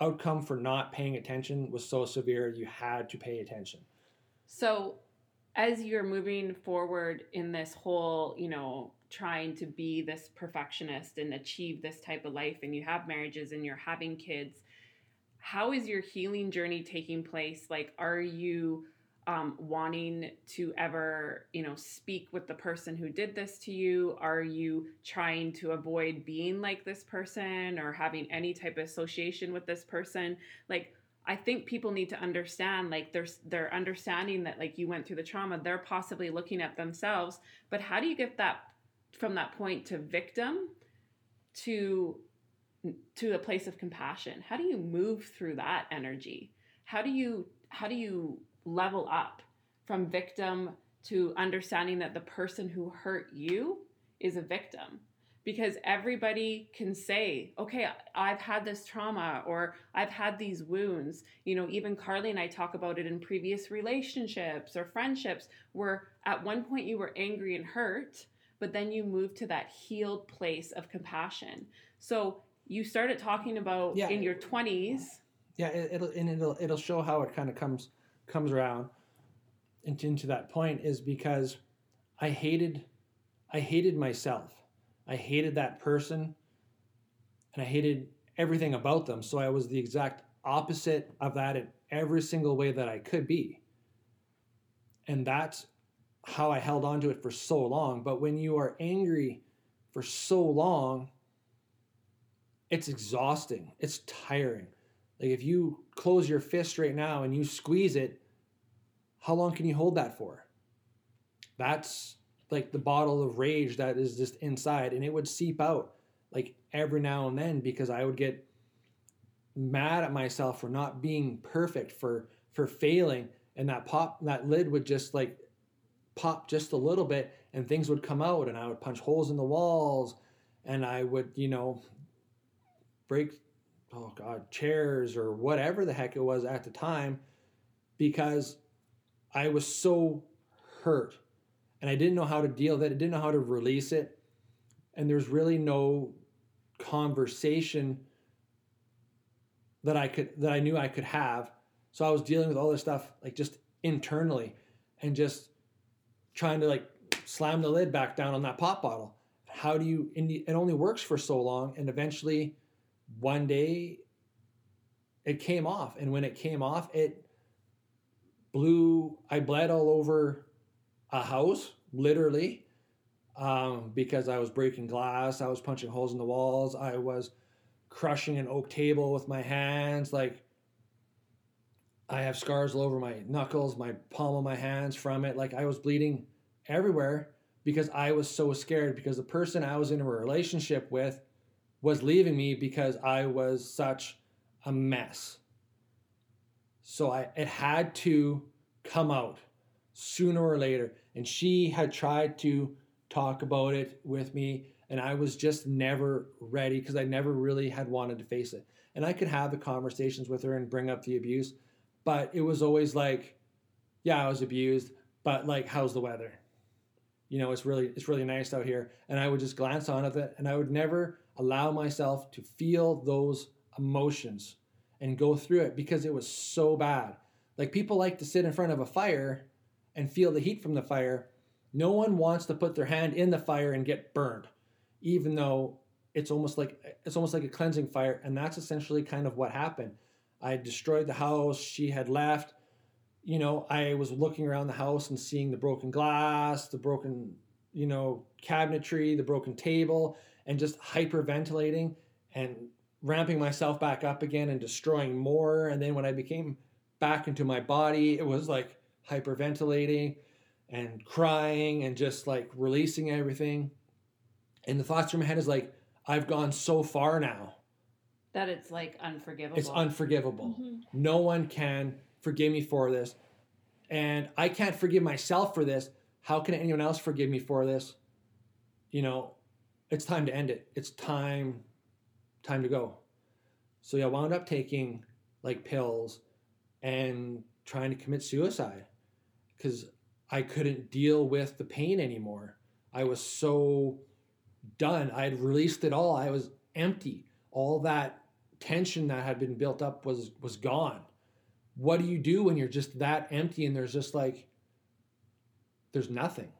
outcome for not paying attention was so severe, you had to pay attention. So, as you're moving forward in this whole, you know, trying to be this perfectionist and achieve this type of life and you have marriages and you're having kids how is your healing journey taking place? Like are you um, wanting to ever you know speak with the person who did this to you? Are you trying to avoid being like this person or having any type of association with this person? Like I think people need to understand like there's they're understanding that like you went through the trauma. They're possibly looking at themselves but how do you get that from that point to victim to to a place of compassion. How do you move through that energy? How do you how do you level up from victim to understanding that the person who hurt you is a victim? Because everybody can say okay i've had this trauma or i've had these wounds. You know even carly and i talk about it in previous relationships or friendships where at one point you were angry and hurt but then you move to that healed place of compassion. So you started talking about yeah. in your 20s. Yeah, it, will and it'll it'll show how it kind of comes comes around into, into that point is because I hated I hated myself. I hated that person and I hated everything about them. So I was the exact opposite of that in every single way that I could be. And that's how I held on to it for so long. But when you are angry for so long, it's exhausting. It's tiring. Like if you close your fist right now and you squeeze it, how long can you hold that for? That's like the bottle of rage that is just inside and it would seep out like every now and then because I would get mad at myself for not being perfect for for failing and that pop that lid would just like pop just a little bit and things would come out and I would punch holes in the walls and I would, you know, break oh god, chairs or whatever the heck it was at the time because I was so hurt and I didn't know how to deal with it. I didn't know how to release it. And there's really no conversation that I could that I knew I could have. So I was dealing with all this stuff like just internally and just trying to like slam the lid back down on that pop bottle. How do you and it only works for so long and eventually one day it came off and when it came off it blew I bled all over a house literally um, because I was breaking glass, I was punching holes in the walls, I was crushing an oak table with my hands. Like I have scars all over my knuckles, my palm of my hands from it. Like I was bleeding everywhere because I was so scared because the person I was in a relationship with was leaving me because I was such a mess. So I it had to come out sooner or later. And she had tried to talk about it with me and I was just never ready because I never really had wanted to face it. And I could have the conversations with her and bring up the abuse, but it was always like, yeah, I was abused, but like, how's the weather? You know, it's really it's really nice out here, and I would just glance on at it, and I would never allow myself to feel those emotions and go through it because it was so bad. Like people like to sit in front of a fire and feel the heat from the fire. No one wants to put their hand in the fire and get burned even though it's almost like it's almost like a cleansing fire and that's essentially kind of what happened i destroyed the house. She had left. You know i was looking around the house and seeing the broken glass the broken you know cabinetry the broken table and just hyperventilating and ramping myself back up again and destroying more. And then when i became back into my body it was like hyperventilating and crying and just like releasing everything. And the thoughts in my head is like, I've gone so far now. That it's like unforgivable. It's unforgivable. Mm-hmm. No one can forgive me for this. And I can't forgive myself for this. How can anyone else forgive me for this? You know, it's time to end it. It's time, time to go. So yeah, I wound up taking like pills and trying to commit suicide because I couldn't deal with the pain anymore. I was so done. I had released it all. I was empty. All that tension that had been built up was was gone. What do you do when you're just that empty and there's just like there's nothing?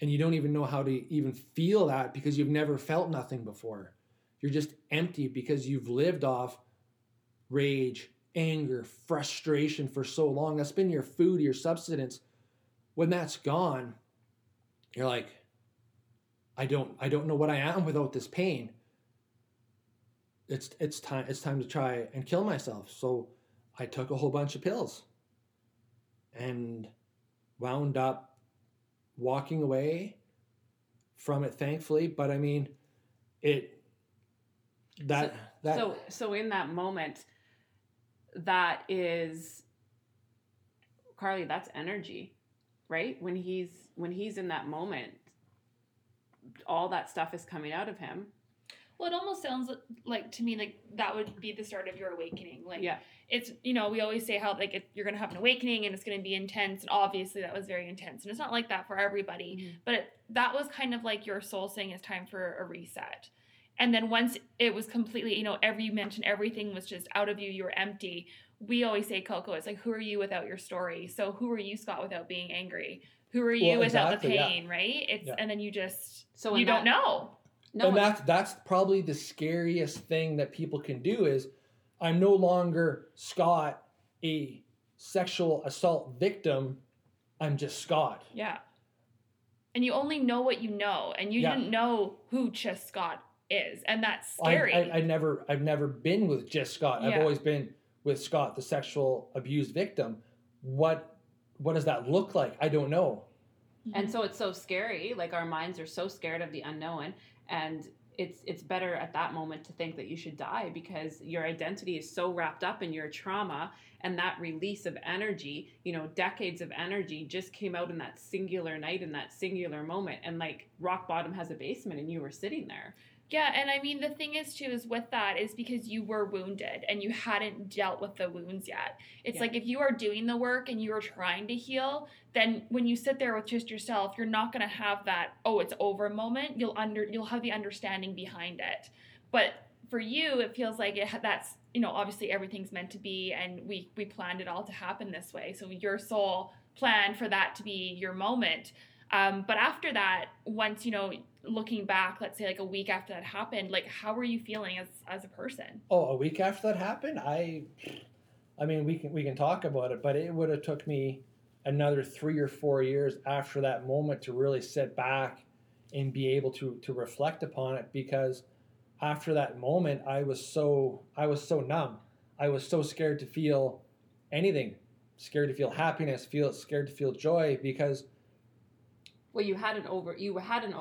And you don't even know how to even feel that because you've never felt nothing before. You're just empty because you've lived off rage, anger, frustration for so long. That's been your food, your substance. When that's gone, you're like, I don't I don't know what I am without this pain. It's it's time it's time to try and kill myself. So I took a whole bunch of pills and wound up walking away from it thankfully, but I mean it that so, that so so in that moment that is Carly that's energy right when he's when he's in that moment all that stuff is coming out of him. Well, it almost sounds like to me like that would be the start of your awakening. Like, yeah, it's you know we always say how like it, you're gonna have an awakening and it's gonna be intense, and obviously that was very intense, and it's not like that for everybody. Mm-hmm. But it, that was kind of like your soul saying it's time for a reset. And then once it was completely, you know, every you mentioned everything was just out of you, you were empty. We always say, Coco, it's like, who are you without your story? So who are you, Scott, without being angry? Who are you Well, without exactly, the yeah. pain, right? It's Yeah. and then you just So you in don't know. No, and that's that's probably the scariest thing that people can do is I'm no longer Scott, a sexual assault victim. I'm just Scott. Yeah. And you only know what you know, and you Yeah. didn't know who Chess Scott is, and that's I, scary. I, I never I've never been with just Scott. I've always been with Scott, the sexual abused victim. What what does that look like? I don't know. and so it's so scary like our minds are so scared of the unknown and it's it's better at that moment to think that you should die because your identity is so wrapped up in your trauma and that release of energy you know decades of energy just came out in that singular night in that singular moment. And like rock bottom has a basement and you were sitting there yeah, and I mean the thing is too is with that is because you were wounded and you hadn't dealt with the wounds yet. It's Yeah. like if you are doing the work and you are trying to heal, then when you sit there with just yourself, you're not gonna have that oh it's over moment. You'll under you'll have the understanding behind it. But for you, it feels like it that's you know obviously everything's meant to be, and we we planned it all to happen this way. So your soul planned for that to be your moment. Um, but after that, once you know, looking back, let's say like a week after that happened, like how were you feeling as as a person? Oh, a week after that happened, I, I mean, we can we can talk about it, but it would have took me another three or four years after that moment to really sit back and be able to to reflect upon it because after that moment I was so I was so numb. I was so scared to feel anything. Scared to feel happiness, feel scared to feel joy because well you had an over you had an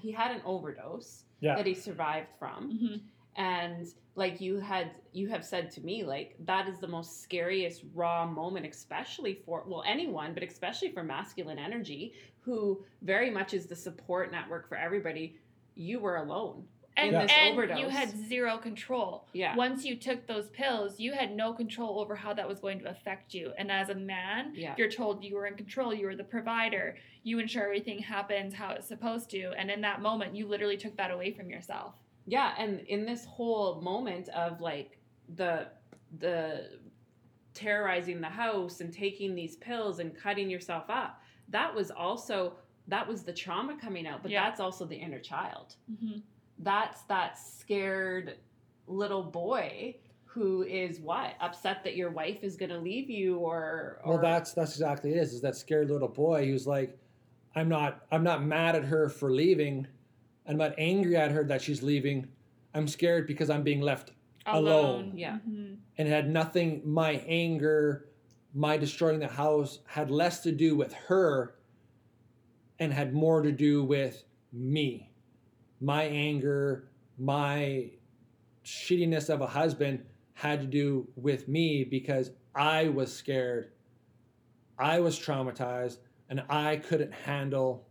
he had an overdose yeah. that he survived from. Mm-hmm. And like you had you have said to me like that is the most scariest raw moment especially for well anyone but especially for masculine energy who very much is the support network for everybody you were alone and, in this and overdose. you had zero control. Yeah. Once you took those pills, you had no control over how that was going to affect you. And as a man, Yeah. you're told you were in control, you were the provider, you ensure everything happens how it's supposed to. And in that moment, you literally took that away from yourself. Yeah, and in this whole moment of like the the terrorizing the house and taking these pills and cutting yourself up, that was also that was the trauma coming out, but Yeah. that's also the inner child. Mm-hmm. That's that scared little boy who is what upset that your wife is going to leave you or, or Well, that's that's exactly it. Is is that scared little boy who's like, I'm not I'm not mad at her for leaving, I'm not angry at her that she's leaving. I'm scared because I'm being left alone. Yeah. Mhm. and it had nothing. My anger, my destroying the house had less to do with her, and had more to do with me. My anger, my shittiness of a husband had to do with me because I was scared. I was traumatized and I couldn't handle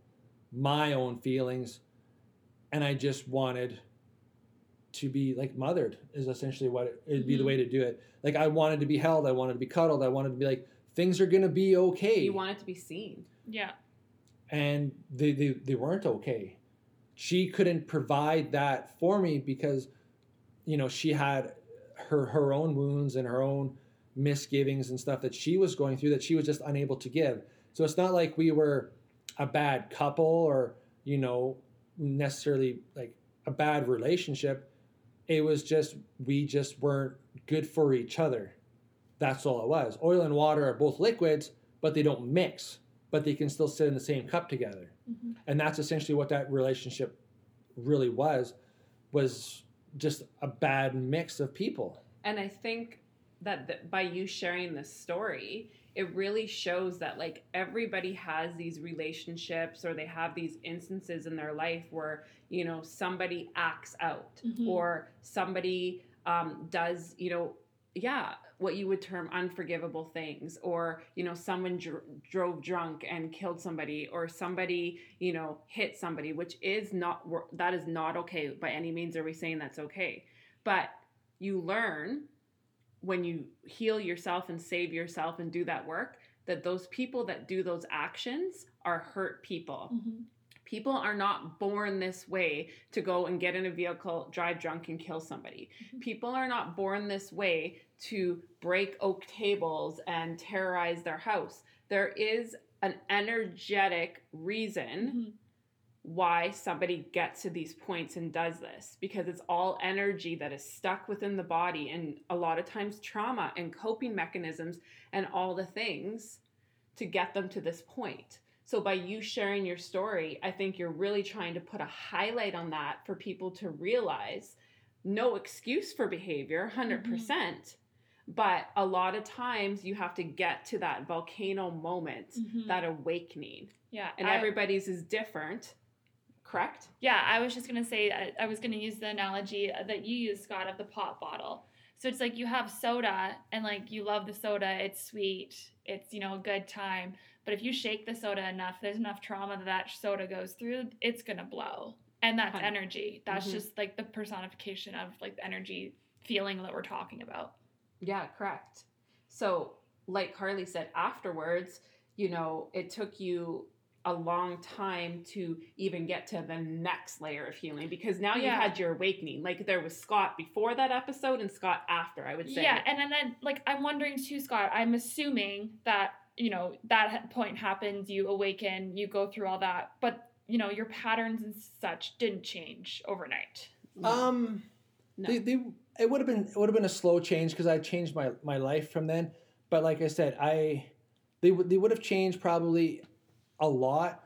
my own feelings. And I just wanted to be like mothered, is essentially what it, it'd be the Mhm. way to do it. Like I wanted to be held, I wanted to be cuddled, I wanted to be like, things are going to be okay. you want it to be seen. Yeah. and they, they, they weren't okay. She couldn't provide that for me because, you know, she had her her own wounds and her own misgivings and stuff that she was going through that she was just unable to give. So it's not like we were a bad couple or, you know, necessarily like a bad relationship. It was just we just weren't good for each other. That's all it was. Oil and water are both liquids, but they don't mix, but they can still sit in the same cup together. Mhm. And that's essentially what that relationship really was was just a bad mix of people. And I think that th- by you sharing this story, it really shows that like everybody has these relationships or they have these instances in their life where you know somebody acts out Mhm. or somebody um, does you know yeah what you would term unforgivable things or you know someone dr- drove drunk and killed somebody or somebody you know hit somebody which is not that is not okay by any means are we saying that's okay but you learn when you heal yourself and save yourself and do that work that those people that do those actions are hurt people Mhm. People are not born this way to go and get in a vehicle, drive drunk, and kill somebody. Mhm. People are not born this way to break oak tables and terrorize their house. There is an energetic reason Mhm. why somebody gets to these points and does this because it's all energy that is stuck within the body and a lot of times trauma and coping mechanisms and all the things to get them to this point. So by you sharing your story, I think you're really trying to put a highlight on that for people to realize no excuse for behavior, 100%. percent But a lot of times you have to get to that volcano moment, Mhm. that awakening. yeah. And I- everybody's is different, correct? Yeah, I was just gonna say I, I was gonna use the analogy that you used, Scott, of the pop bottle. So it's like you have soda and like you love the soda, it's sweet, it's you know a good time. But if you shake the soda enough, there's enough trauma that that soda goes through, it's gonna blow. And that's energy. That's Mhm. just like the personification of like the energy feeling that we're talking about. Yeah, correct. So, like Carly said afterwards, you know, it took you a long time to even get to the next layer of healing because now you Yeah. had your awakening. Like there was Scott before that episode and Scott after, I would say. Yeah, and then like I'm wondering too, Scott. I'm assuming that you know that point happens, you awaken, you go through all that, but you know your patterns and such didn't change overnight. Um, No. they, they it would have been it would have been a slow change because I changed my my life from then. But like I said, I they would they would have changed probably a lot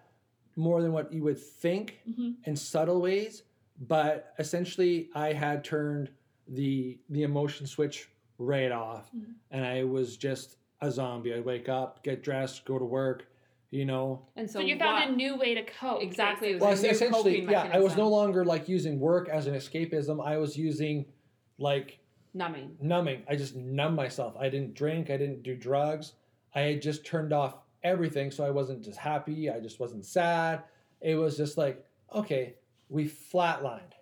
more than what you would think Mhm. in subtle ways. But essentially, I had turned the the emotion switch right off, Mhm. and I was just a zombie. I'd wake up, get dressed, go to work, you know, and So, so, you found what- a new way to cope. Exactly, it was well, essentially, yeah, I was no longer like using work as an escapism. I was using like numbing. numbing. I just numbed myself. I didn't drink. I didn't do drugs. I had just turned off everything, so I wasn't just happy. I just wasn't sad. It was just like, okay, we flatlined,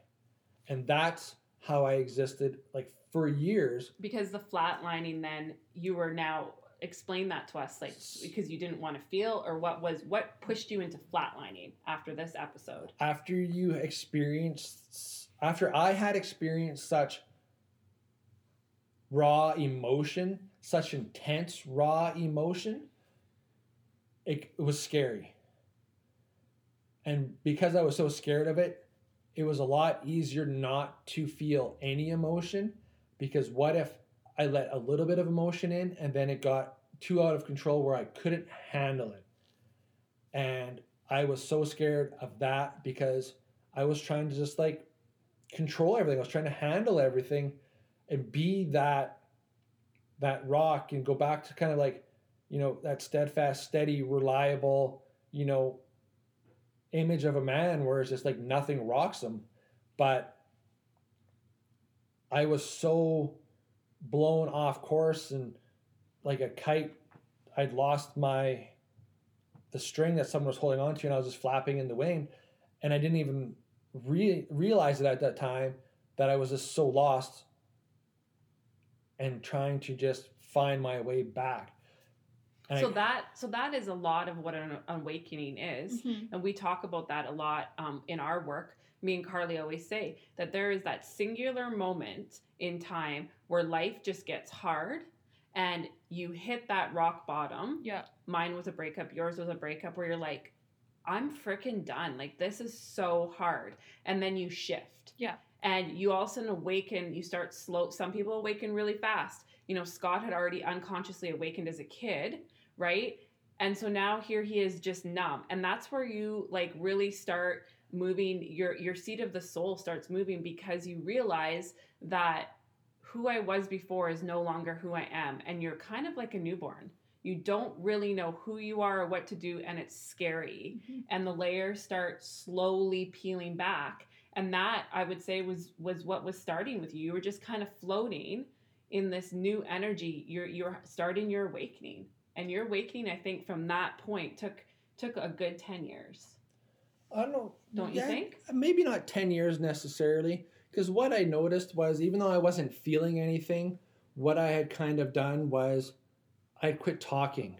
and that's how I existed like for years. because the flatlining then you were now explain that to us like because you didn't want to feel or what was what pushed you into flatlining after this episode After you experienced, after I had experienced such raw emotion, such intense raw emotion, it, it was scary. And because I was so scared of it, it was a lot easier not to feel any emotion. Because what if I let a little bit of emotion in and then it got too out of control where I couldn't handle it? And I was so scared of that because I was trying to just like control everything. I was trying to handle everything and be that that rock and go back to kind of like you know that steadfast steady reliable you know image of a man where it's just like nothing rocks him but i was so blown off course and like a kite i'd lost my the string that someone was holding on to and i was just flapping in the wind and i didn't even re- realize it at that time that i was just so lost and trying to just find my way back. And so I- that so that is a lot of what an awakening is Mhm. and we talk about that a lot um, in our work me and carly always say that there is that singular moment in time where life just gets hard and you hit that rock bottom. Yeah. mine was a breakup. Yours was a breakup where you're like i'm freaking done. Like this is so hard. And then you shift. Yeah. and you all of a sudden awaken you start slow some people awaken really fast. You know scott had already unconsciously awakened as a kid right? And so now here he is just numb. And that's where you like really start moving your your seat of the soul starts moving because you realize that who i was before is no longer who i am and you're kind of like a newborn you don't really know who you are or what to do and it's scary Mhm. and the layers start slowly peeling back and that i would say was was what was starting with you you were just kind of floating in this new energy you're you're starting your awakening and your awakening i think from that point took took a good 10 years I don't know. Don't you think? Maybe not 10 years necessarily. Because what I noticed was, even though I wasn't feeling anything, what I had kind of done was I'd quit talking.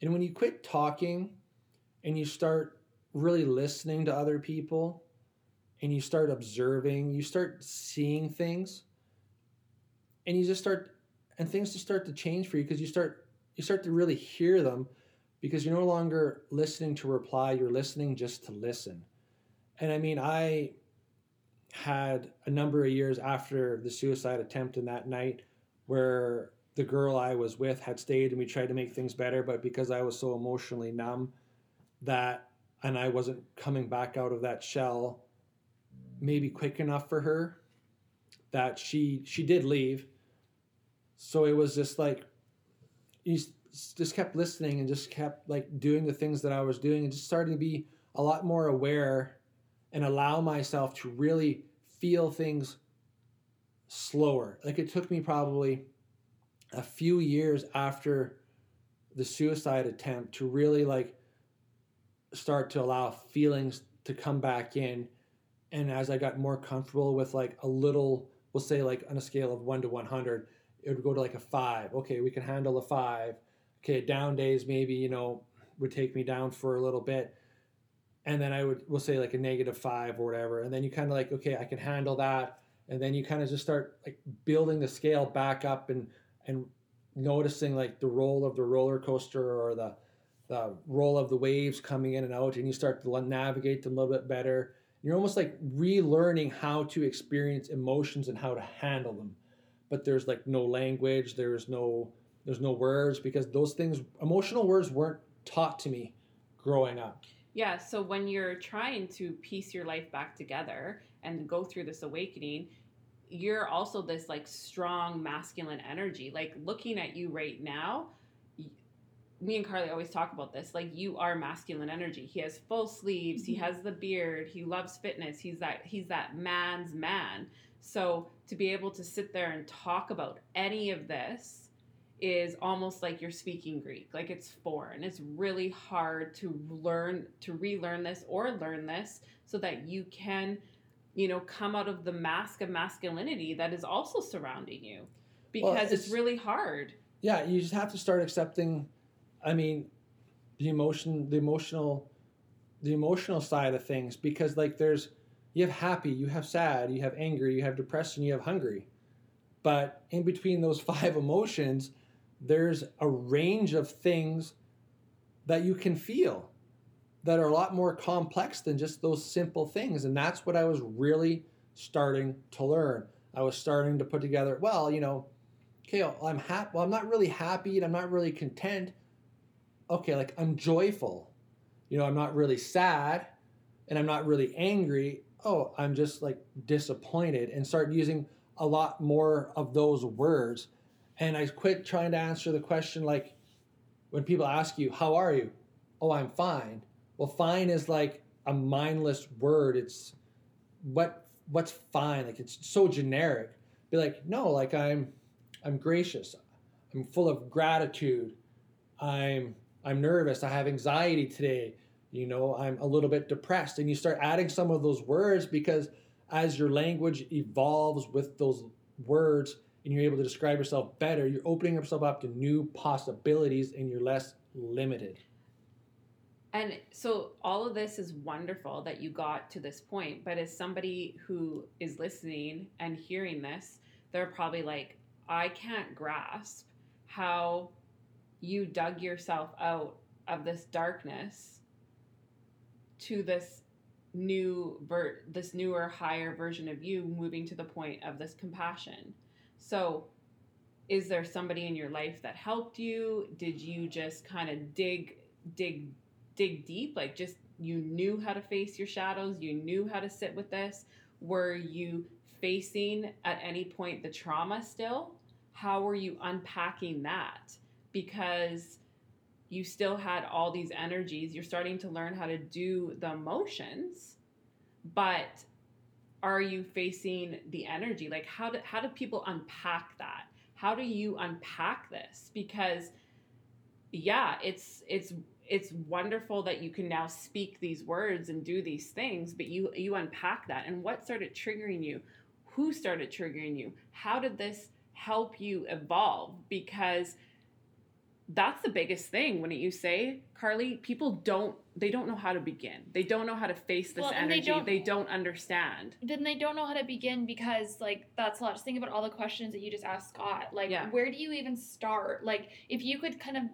And when you quit talking and you start really listening to other people and you start observing, you start seeing things and you just start, and things just start to change for you because you start, you start to really hear them because you're no longer listening to reply, you're listening just to listen. And I mean, I had a number of years after the suicide attempt in that night where the girl I was with had stayed and we tried to make things better, but because I was so emotionally numb that and I wasn't coming back out of that shell maybe quick enough for her that she she did leave. So it was just like you just kept listening and just kept like doing the things that I was doing and just starting to be a lot more aware and allow myself to really feel things slower. Like it took me probably a few years after the suicide attempt to really like start to allow feelings to come back in and as I got more comfortable with like a little we'll say like on a scale of 1 to 100 it would go to like a 5. Okay, we can handle a 5. Okay, down days maybe, you know, would take me down for a little bit and then i would we'll say like a negative five or whatever and then you kind of like okay i can handle that and then you kind of just start like building the scale back up and and noticing like the roll of the roller coaster or the the roll of the waves coming in and out and you start to navigate them a little bit better. You're almost like relearning how to experience emotions and how to handle them. But there's like no language there's no there's no words because those things emotional words weren't taught to me growing up yeah so when you're trying to piece your life back together and go through this awakening you're also this like strong masculine energy like looking at you right now me and Carly always talk about this. Like you are masculine energy. He has full sleeves. Mm-hmm. He has the beard. He loves fitness. He's that he's that man's man. So to be able to sit there and talk about any of this is almost like you're speaking Greek. Like it's foreign. It's really hard to learn to relearn this or learn this so that you can, you know, come out of the mask of masculinity that is also surrounding you. Because well, it's, it's really hard. Yeah, you just have to start accepting I mean, the emotion, the emotional, the emotional side of things, because like there's, you have happy, you have sad, you have angry, you have depression, you have hungry. But in between those five emotions, there's a range of things that you can feel that are a lot more complex than just those simple things. And that's what I was really starting to learn. I was starting to put together, well, you know, okay, I'm happy. Well, I'm not really happy and I'm not really content okay, like I'm joyful. You know, I'm not really sad and I'm not really angry. Oh, I'm just like disappointed and start using a lot more of those words. And I quit trying to answer the question like when people ask you, How are you? Oh, I'm fine. Well, fine is like a mindless word. It's what what's fine? Like it's so generic. Be like, no, like I'm I'm gracious. I'm full of gratitude. I'm I'm nervous. I have anxiety today. You know, I'm a little bit depressed. And you start adding some of those words because as your language evolves with those words and you're able to describe yourself better, you're opening yourself up to new possibilities and you're less limited. And so all of this is wonderful that you got to this point, but as somebody who is listening and hearing this, they're probably like, I can't grasp how you dug yourself out of this darkness to this new ver- this newer higher version of you moving to the point of this compassion so is there somebody in your life that helped you? Did you just kind of dig dig dig deep? Like just you knew how to face your shadows you knew how to sit with this. Were you facing at any point the trauma still? How were you unpacking that? Because you still had all these energies. You're starting to learn how to do the emotions, but are you facing the energy? Like how do how do people unpack that? How do you unpack this? Because yeah, it's it's it's wonderful that you can now speak these words and do these things, but you you unpack that and what started triggering you? Who started triggering you? How did this help you evolve? Because that's the biggest thing when you say carly people don't they don't know how to begin they don't know how to face this well, energy they don't, they don't, understand then they don't know how to begin because like that's a lot just think about all the questions that you just asked scott like yeah. where do you even start like if you could kind of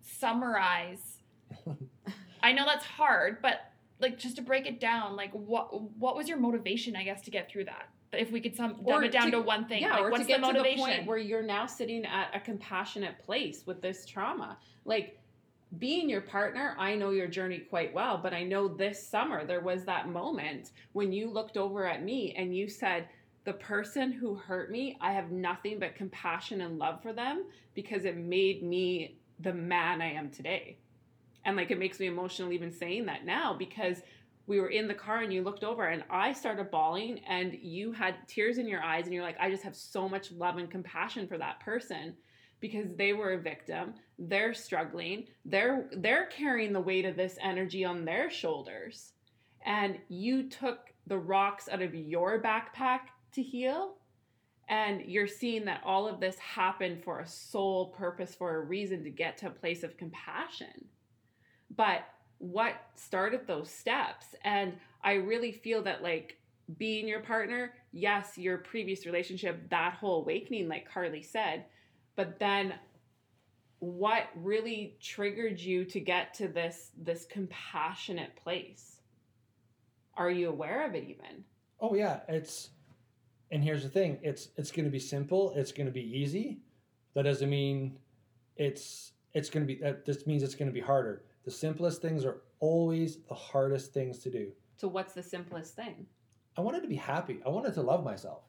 summarize i know that's hard but like just to break it down like what what was your motivation i guess to get through that if we could sum dumb it down to, to, one thing. Yeah, like, or what's to get the motivation? to the point where you're now sitting at a compassionate place with this trauma. Like being your partner, I know your journey quite well, but I know this summer there was that moment when you looked over at me and you said, the person who hurt me, I have nothing but compassion and love for them because it made me the man I am today. And like it makes me emotional even saying that now because we were in the car and you looked over and I started bawling and you had tears in your eyes and you're like, I just have so much love and compassion for that person because they were a victim. They're struggling. They're they're carrying the weight of this energy on their shoulders. And you took the rocks out of your backpack to heal. And you're seeing that all of this happened for a sole purpose, for a reason to get to a place of compassion. but what started those steps and i really feel that like being your partner yes your previous relationship that whole awakening like carly said but then what really triggered you to get to this this compassionate place are you aware of it even Oh yeah, it's and here's the thing, it's it's going to be simple, it's going to be easy. That doesn't mean it's it's going to be that this means it's going to be harder. The simplest things are always the hardest things to do. so what's the simplest thing I wanted to be happy. I wanted to love myself.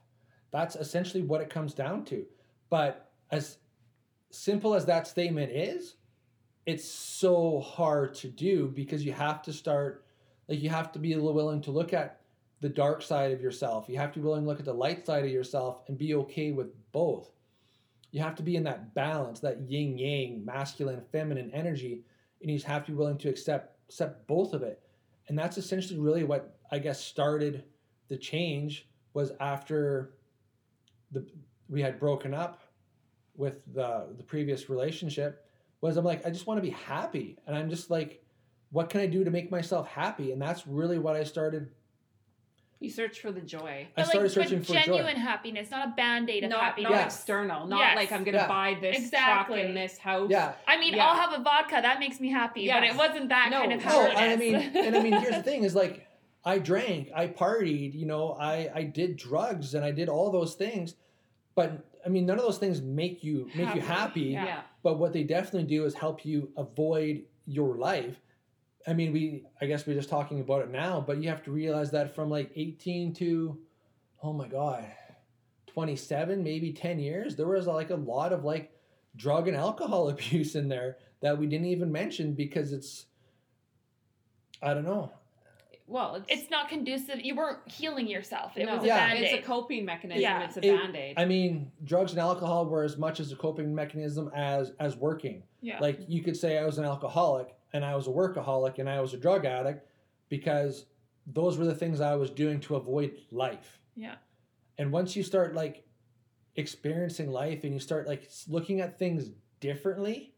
That's essentially what it comes down to. But as simple as that statement is, it's so hard to do because you have to start, like, you have to be willing to look at the dark side of yourself. You have to be willing to look at the light side of yourself and be okay with both. You have to be in that balance, that yin yang, masculine, feminine energy, and you just have to be willing to accept accept both of it. And that's essentially really what I guess started the change was after the we had broken up with the the previous relationship was I'm like I just want to be happy and I'm just like what can I do to make myself happy and that's really what I started you search for the joy I started like, searching but for genuine joy. happiness, not a band aid of not, happiness. not Yeah. external not Yes. like i'm gonna Yeah. buy this Exactly. truck in this house Yeah. I mean, Yeah. I'll have a vodka. That makes me happy. But it wasn't that No, kind of no, No, and I mean, and I mean, here's the thing: is like I drank, I partied, you know, I I did drugs, and I did all those things, but I mean, none of those things make you make you happy. Yeah. yeah But what they definitely do is help you avoid your life. I mean, we I guess we're just talking about it now, but you have to realize that from like 18 to, oh my god, 27, maybe 10 years, there was like a lot of like drug and alcohol abuse in there that we didn't even mention because it's, I don't know. Well it's, it's not conducive. You weren't healing yourself. It no, was a Yeah. band it's a coping mechanism Yeah. it's a It- band-aid I mean, drugs and alcohol were as much as a coping mechanism as as working. Yeah. Like you could say I was an alcoholic and I was a workaholic and I was a drug addict because those were the things I was doing to avoid life. Yeah. And once you start like experiencing life and you start like looking at things differently,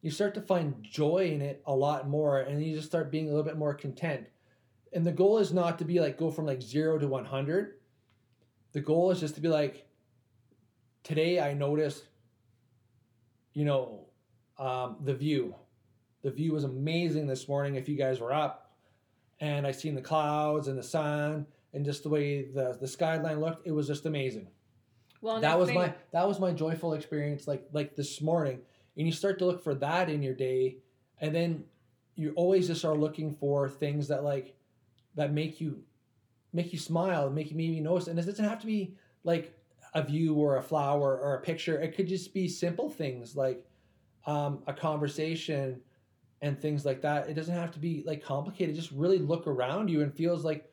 you start to find joy in it a lot more and you just start being a little bit more content. And the goal is not to be like go from like 0 to 100. The goal is just to be like today I noticed you know um, the view. The view was amazing this morning if you guys were up and I seen the clouds and the sun and just the way the the skyline looked, it was just amazing. well that was thing- my that was my joyful experience like like this morning. And you start to look for that in your day and then you always just are looking for things that like that make you make you smile, make you maybe notice. And it doesn't have to be like a view or a flower or a picture. It could just be simple things like um, a conversation and things like that. It doesn't have to be like complicated. Just really look around you and feels like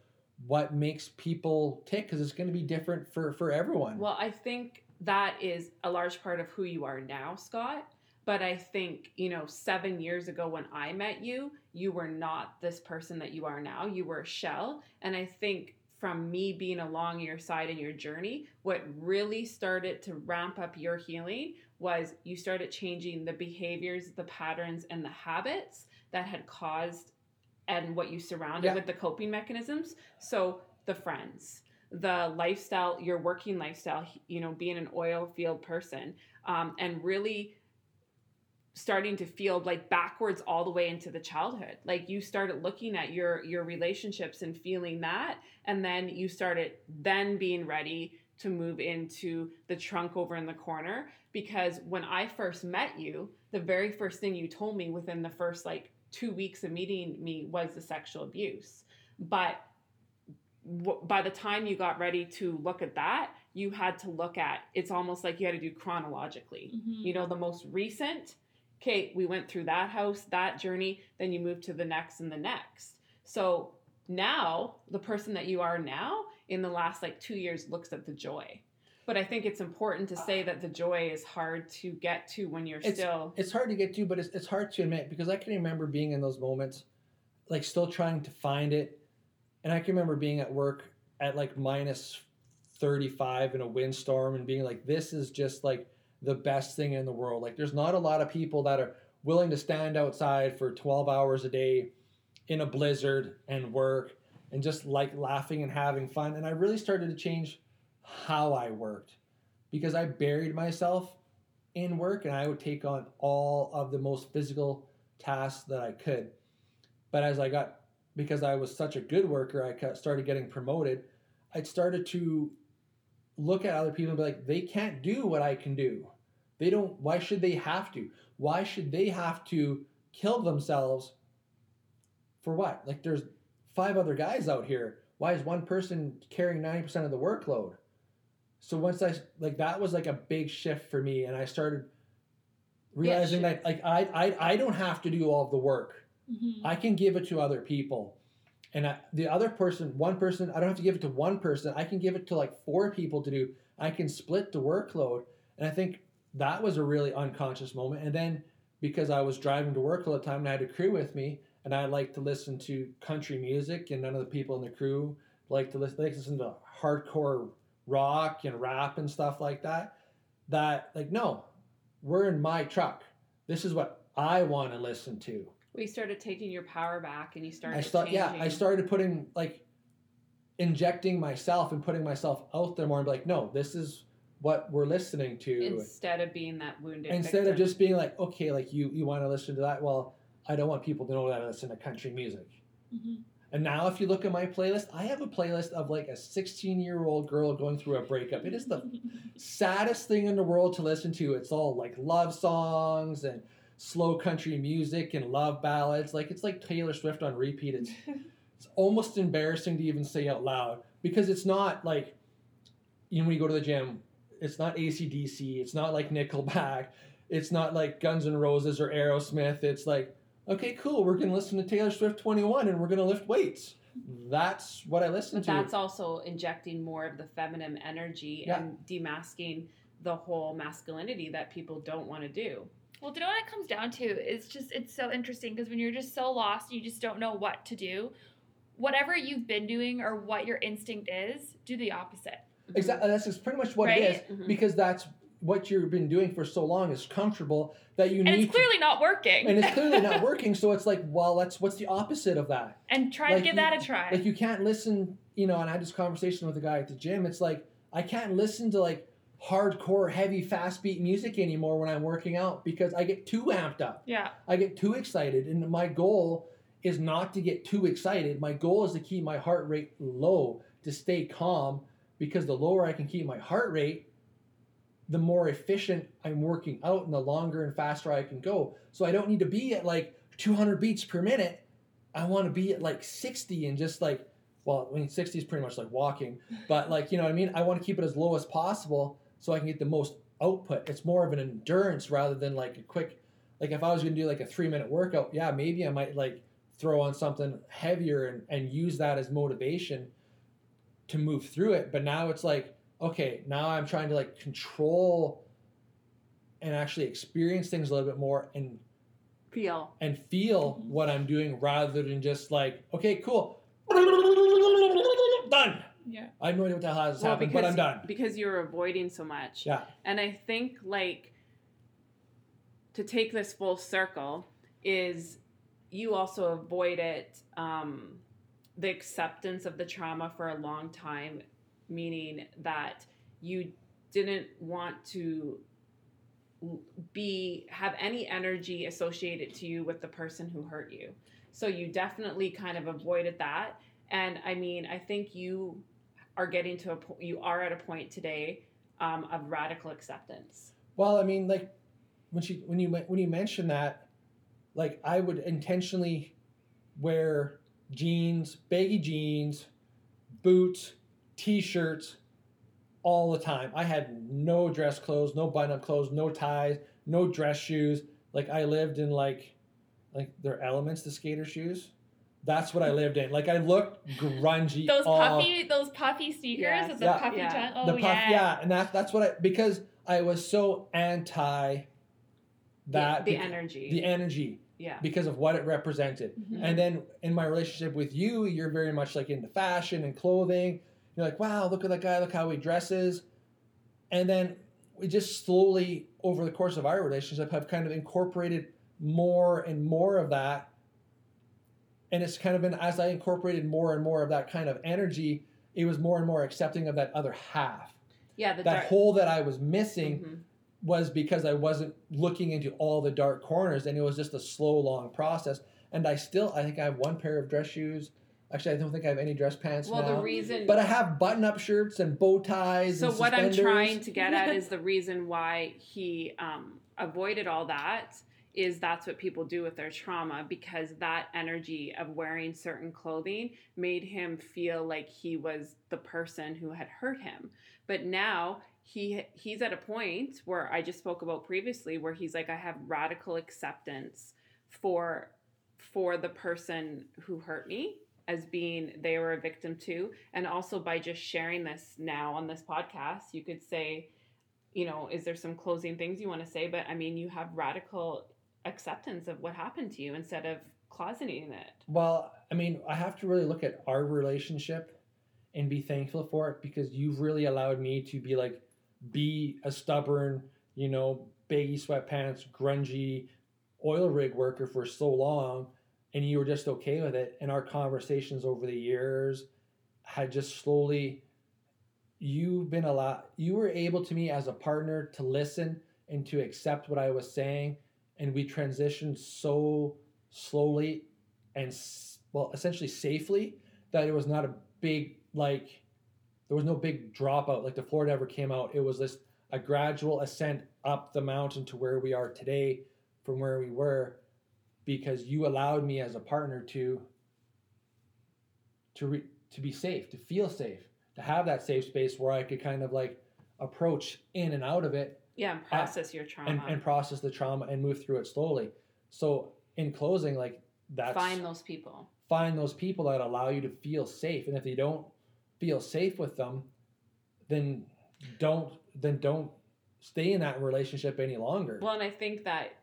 what makes people tick because it's going to be different for for everyone. Well, I think that is a large part of who you are now, Scott. But I think, you know, seven years ago when I met you, you were not this person that you are now. You were a shell. And I think from me being along your side in your journey, what really started to ramp up your healing was you started changing the behaviors, the patterns, and the habits that had caused and what you surrounded Yeah. with the coping mechanisms. So the friends, the lifestyle, your working lifestyle, you know, being an oil field person, um, and really starting to feel like backwards all the way into the childhood. Like you started looking at your your relationships and feeling that and then you started then being ready to move into the trunk over in the corner. Because when i first met you the very first thing you told me within the first like two weeks of meeting me was the sexual abuse. But w- by the time you got ready to look at that you had to look at it's almost like you had to do chronologically. Mhm. you know the most recent okay we went through that house that journey then you move to the next and the next so now the person that you are now in the last like two years looks at the joy but i think it's important to say that the joy is hard to get to when you're It's- still it's hard to get to, but it's, it's hard to admit because I can remember being in those moments, like still trying to find it. And I can remember being at work at like minus 35 in a windstorm and being like, this is just like the best thing in the world. Like, there's not a lot of people that are willing to stand outside for 12 hours a day in a blizzard and work and just like laughing and having fun. And I really started to change how I worked because I buried myself in work and I would take on all of the most physical tasks that I could. But as I got, because I was such a good worker, I started getting promoted. I started to look at other people and be like, they can't do what I can do. They don't, why should they have to? Why should they have to kill themselves for what? Like, there's five other guys out here. Why is one person carrying 90% of the workload? So once I, like, that was like a big shift for me. And I started realizing yeah, that, like, I, I, I don't have to do all of the work. Mm-hmm. I can give it to other people. And I, the other person, one person, I don't have to give it to one person. I can give it to like four people to do. I can split the workload. And I think that was a really unconscious moment. And then because I was driving to work all the time and I had a crew with me, and I like to listen to country music, and none of the people in the crew like to listen, like to listen to hardcore rock and rap and stuff like that. That like no, we're in my truck. This is what I want to listen to. We started taking your power back, and you started. I start, yeah, I started putting like injecting myself and putting myself out there more and be like, no, this is what we're listening to instead of being that wounded instead victim. of just being like okay like you you want to listen to that well i don't want people to know that i listen to country music mm-hmm. and now if you look at my playlist i have a playlist of like a 16 year old girl going through a breakup it is the saddest thing in the world to listen to it's all like love songs and slow country music and love ballads like it's like taylor swift on repeat it's it's almost embarrassing to even say out loud because it's not like you know when you go to the gym it's not AC/DC. It's not like Nickelback. It's not like Guns N' Roses or Aerosmith. It's like, okay, cool. We're gonna listen to Taylor Swift 21 and we're gonna lift weights. That's what I listen to. but to. That's also injecting more of the feminine energy yeah. and demasking the whole masculinity that people don't want to do. Well, do you know what it comes down to? It's just it's so interesting because when you're just so lost, you just don't know what to do. Whatever you've been doing or what your instinct is, do the opposite. Exactly. That's just pretty much what right? it is mm-hmm. because that's what you've been doing for so long is comfortable that you and need. it's clearly to, not working. And it's clearly not working. So it's like, well, that's what's the opposite of that. And try like to give you, that a try. Like you can't listen. You know, and I had this conversation with a guy at the gym. It's like I can't listen to like hardcore, heavy, fast beat music anymore when I'm working out because I get too amped up. Yeah. I get too excited, and my goal is not to get too excited. My goal is to keep my heart rate low, to stay calm because the lower I can keep my heart rate, the more efficient I'm working out and the longer and faster I can go. So I don't need to be at like 200 beats per minute. I want to be at like 60 and just like, well, I mean, 60 is pretty much like walking, but like, you know what I mean? I want to keep it as low as possible so I can get the most output. It's more of an endurance rather than like a quick, like if I was going to do like a three minute workout, yeah, maybe I might like throw on something heavier and, and use that as motivation to move through it. But now it's like, okay, now I'm trying to like control and actually experience things a little bit more and feel and feel mm-hmm. what I'm doing rather than just like, okay, cool, done. Yeah. I have no idea what the hell has well, happened, because, but I'm done. Because you're avoiding so much. Yeah. And I think like to take this full circle is you also avoid it um, the acceptance of the trauma for a long time, meaning that you didn't want to be have any energy associated to you with the person who hurt you. So you definitely kind of avoided that. And I mean, I think you are getting to a point. You are at a point today um, of radical acceptance. Well, I mean, like when she when you when you mention that, like I would intentionally wear jeans, baggy jeans, boots, t-shirts all the time. I had no dress clothes, no button-up clothes, no ties, no dress shoes. Like I lived in like like their elements, the skater shoes. That's what I lived in. Like I looked grungy. those puffy, those puffy sneakers yes. with the yeah. puffy yeah. Oh the puff, yeah. yeah, and that's that's what I because I was so anti that the, the energy. The energy yeah because of what it represented mm-hmm. and then in my relationship with you you're very much like into fashion and clothing you're like wow look at that guy look how he dresses and then we just slowly over the course of our relationship have kind of incorporated more and more of that. And it's kind of been as I incorporated more and more of that kind of energy, it was more and more accepting of that other half. Yeah, the that dark. hole that I was missing Mhm. was because I wasn't looking into all the dark corners and it was just a slow, long process. And I still, I think I have one pair of dress shoes. Actually, I don't think I have any dress pants Well, now. the reason. but I have button-up shirts and bow ties. so what I'm trying to get at is the reason why he um, avoided all that is that's what people do with their trauma because that energy of wearing certain clothing made him feel like he was the person who had hurt him. But now he he's at a point where I just spoke about previously where he's like I have radical acceptance for for the person who hurt me as being they were a victim too and also by just sharing this now on this podcast you could say you know is there some closing things you want to say? But i mean you have radical acceptance of what happened to you instead of closeting it Well, I mean, I have to really look at our relationship and be thankful for it because you've really allowed me to be like, be a stubborn, you know, baggy sweatpants, grungy oil rig worker for so long. And you were just okay with it. And our conversations over the years had just slowly, you've been a lot, you were able to me as a partner to listen and to accept what I was saying. And we transitioned so slowly and well essentially safely that it was not a big like there was no big dropout. Like the floor never came out. It was just a gradual ascent up the mountain to where we are today from where we were because you allowed me as a partner to to re, to be safe to feel safe to have that safe space where i could kind of like approach in and out of it yeah and process your trauma and, and process the trauma and move through it slowly so in closing like that's find those people find those people that allow you to feel safe and if you don't feel safe with them then don't then don't stay in that relationship any longer Well, and I think that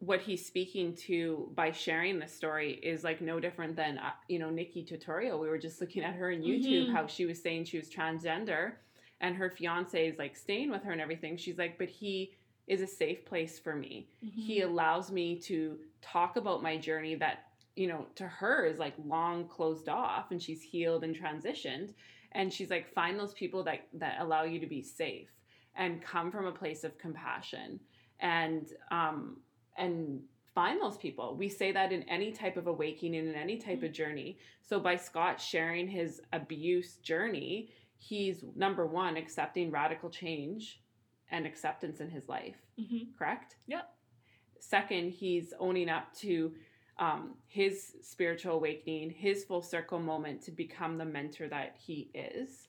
what he's speaking to by sharing this story is like no different than uh, you know Nikkie Tutorial. We were just looking at her on YouTube Mhm. how she was saying she was transgender, and her fiance is like staying with her and everything. She's like, but he is a safe place for me. He allows me to talk about my journey that you know to her is like long closed off, and she's healed and transitioned. And she's like, find those people that that allow you to be safe and come from a place of compassion and um and find those people we say that in any type of awakening in any type of journey so by scott sharing his abuse journey he's number one accepting radical change and acceptance in his life Mhm. correct Yep. second he's owning up to um, his spiritual awakening his full circle moment to become the mentor that he is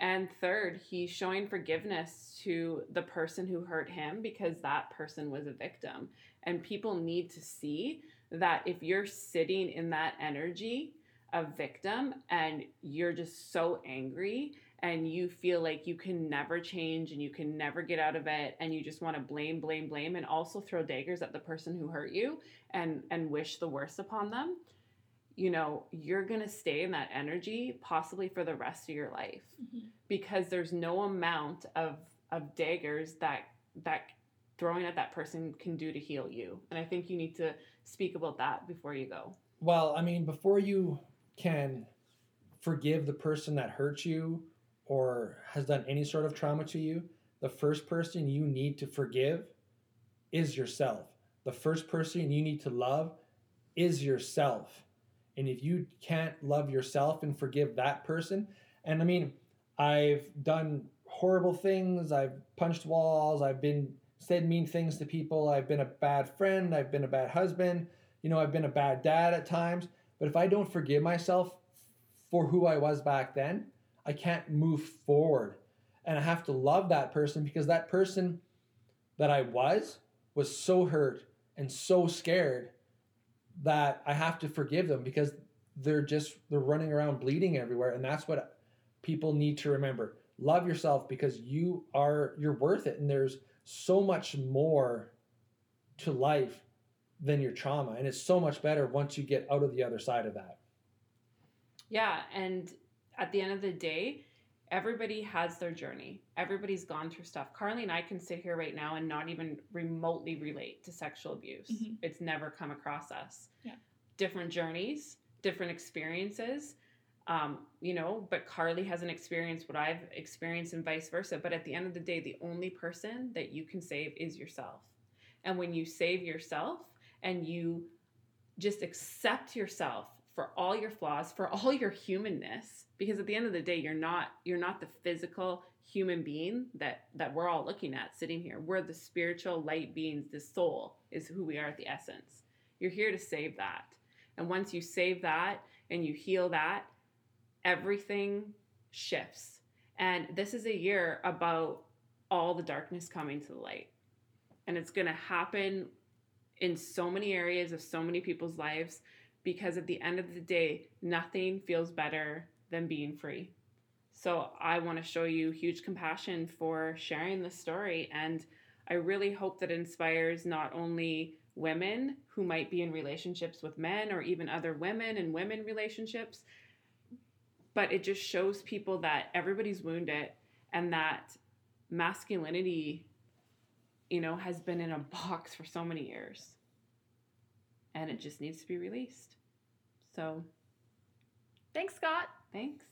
and third, he's showing forgiveness to the person who hurt him because that person was a victim. And people need to see that if you're sitting in that energy of victim and you're just so angry and you feel like you can never change and you can never get out of it and you just want to blame blame blame and also throw daggers at the person who hurt you and and wish the worst upon them you know, you're going to stay in that energy possibly for the rest of your life Mhm. because there's no amount of of daggers that that throwing at that person can do to heal you. And I think you need to speak about that before you go. well i mean before you can forgive the person that hurt you or has done any sort of trauma to you the first person you need to forgive is yourself. The first person you need to love is yourself. And if you can't love yourself and forgive that person and i mean i've done horrible things i've punched walls i've been said mean things to people i've been a bad friend i've been a bad husband you know i've been a bad dad at times but if i don't forgive myself for who i was back then i can't move forward. And i have to love that person because that person that i was was so hurt and so scared that I have to forgive them because they're just they're running around bleeding everywhere. And that's what people need to remember. Love yourself because you are you're worth it. And there's so much more to life than your trauma and it's so much better once you get out of the other side of that. Yeah, and at the end of the day, everybody has their journey. Everybody's gone through stuff. Carly and I can sit here right now and not even remotely relate to sexual abuse. Mhm. It's never come across us. Yeah. Different journeys, different experiences. Um, you know, but Carly hasn't experienced what I've experienced and vice versa. But at the end of the day, the only person that you can save is yourself. And when you save yourself and you just accept yourself for all your flaws, for all your humanness, because at the end of the day, you're not you're not the physical human being that that we're all looking at sitting here. We're the spiritual light beings. The soul is who we are at the essence. You're here to save that. And once you save that and you heal that, everything shifts. And this is a year about all the darkness coming to the light. And it's going to happen in so many areas of so many people's lives because at the end of the day, nothing feels better than being free. So I want to show you huge compassion for sharing this story. And I really hope that it inspires not only women who might be in relationships with men or even other women in women relationships, but it just shows people that everybody's wounded and that masculinity you know has been in a box for so many years. And it just needs to be released. So Thanks, Scott. thanks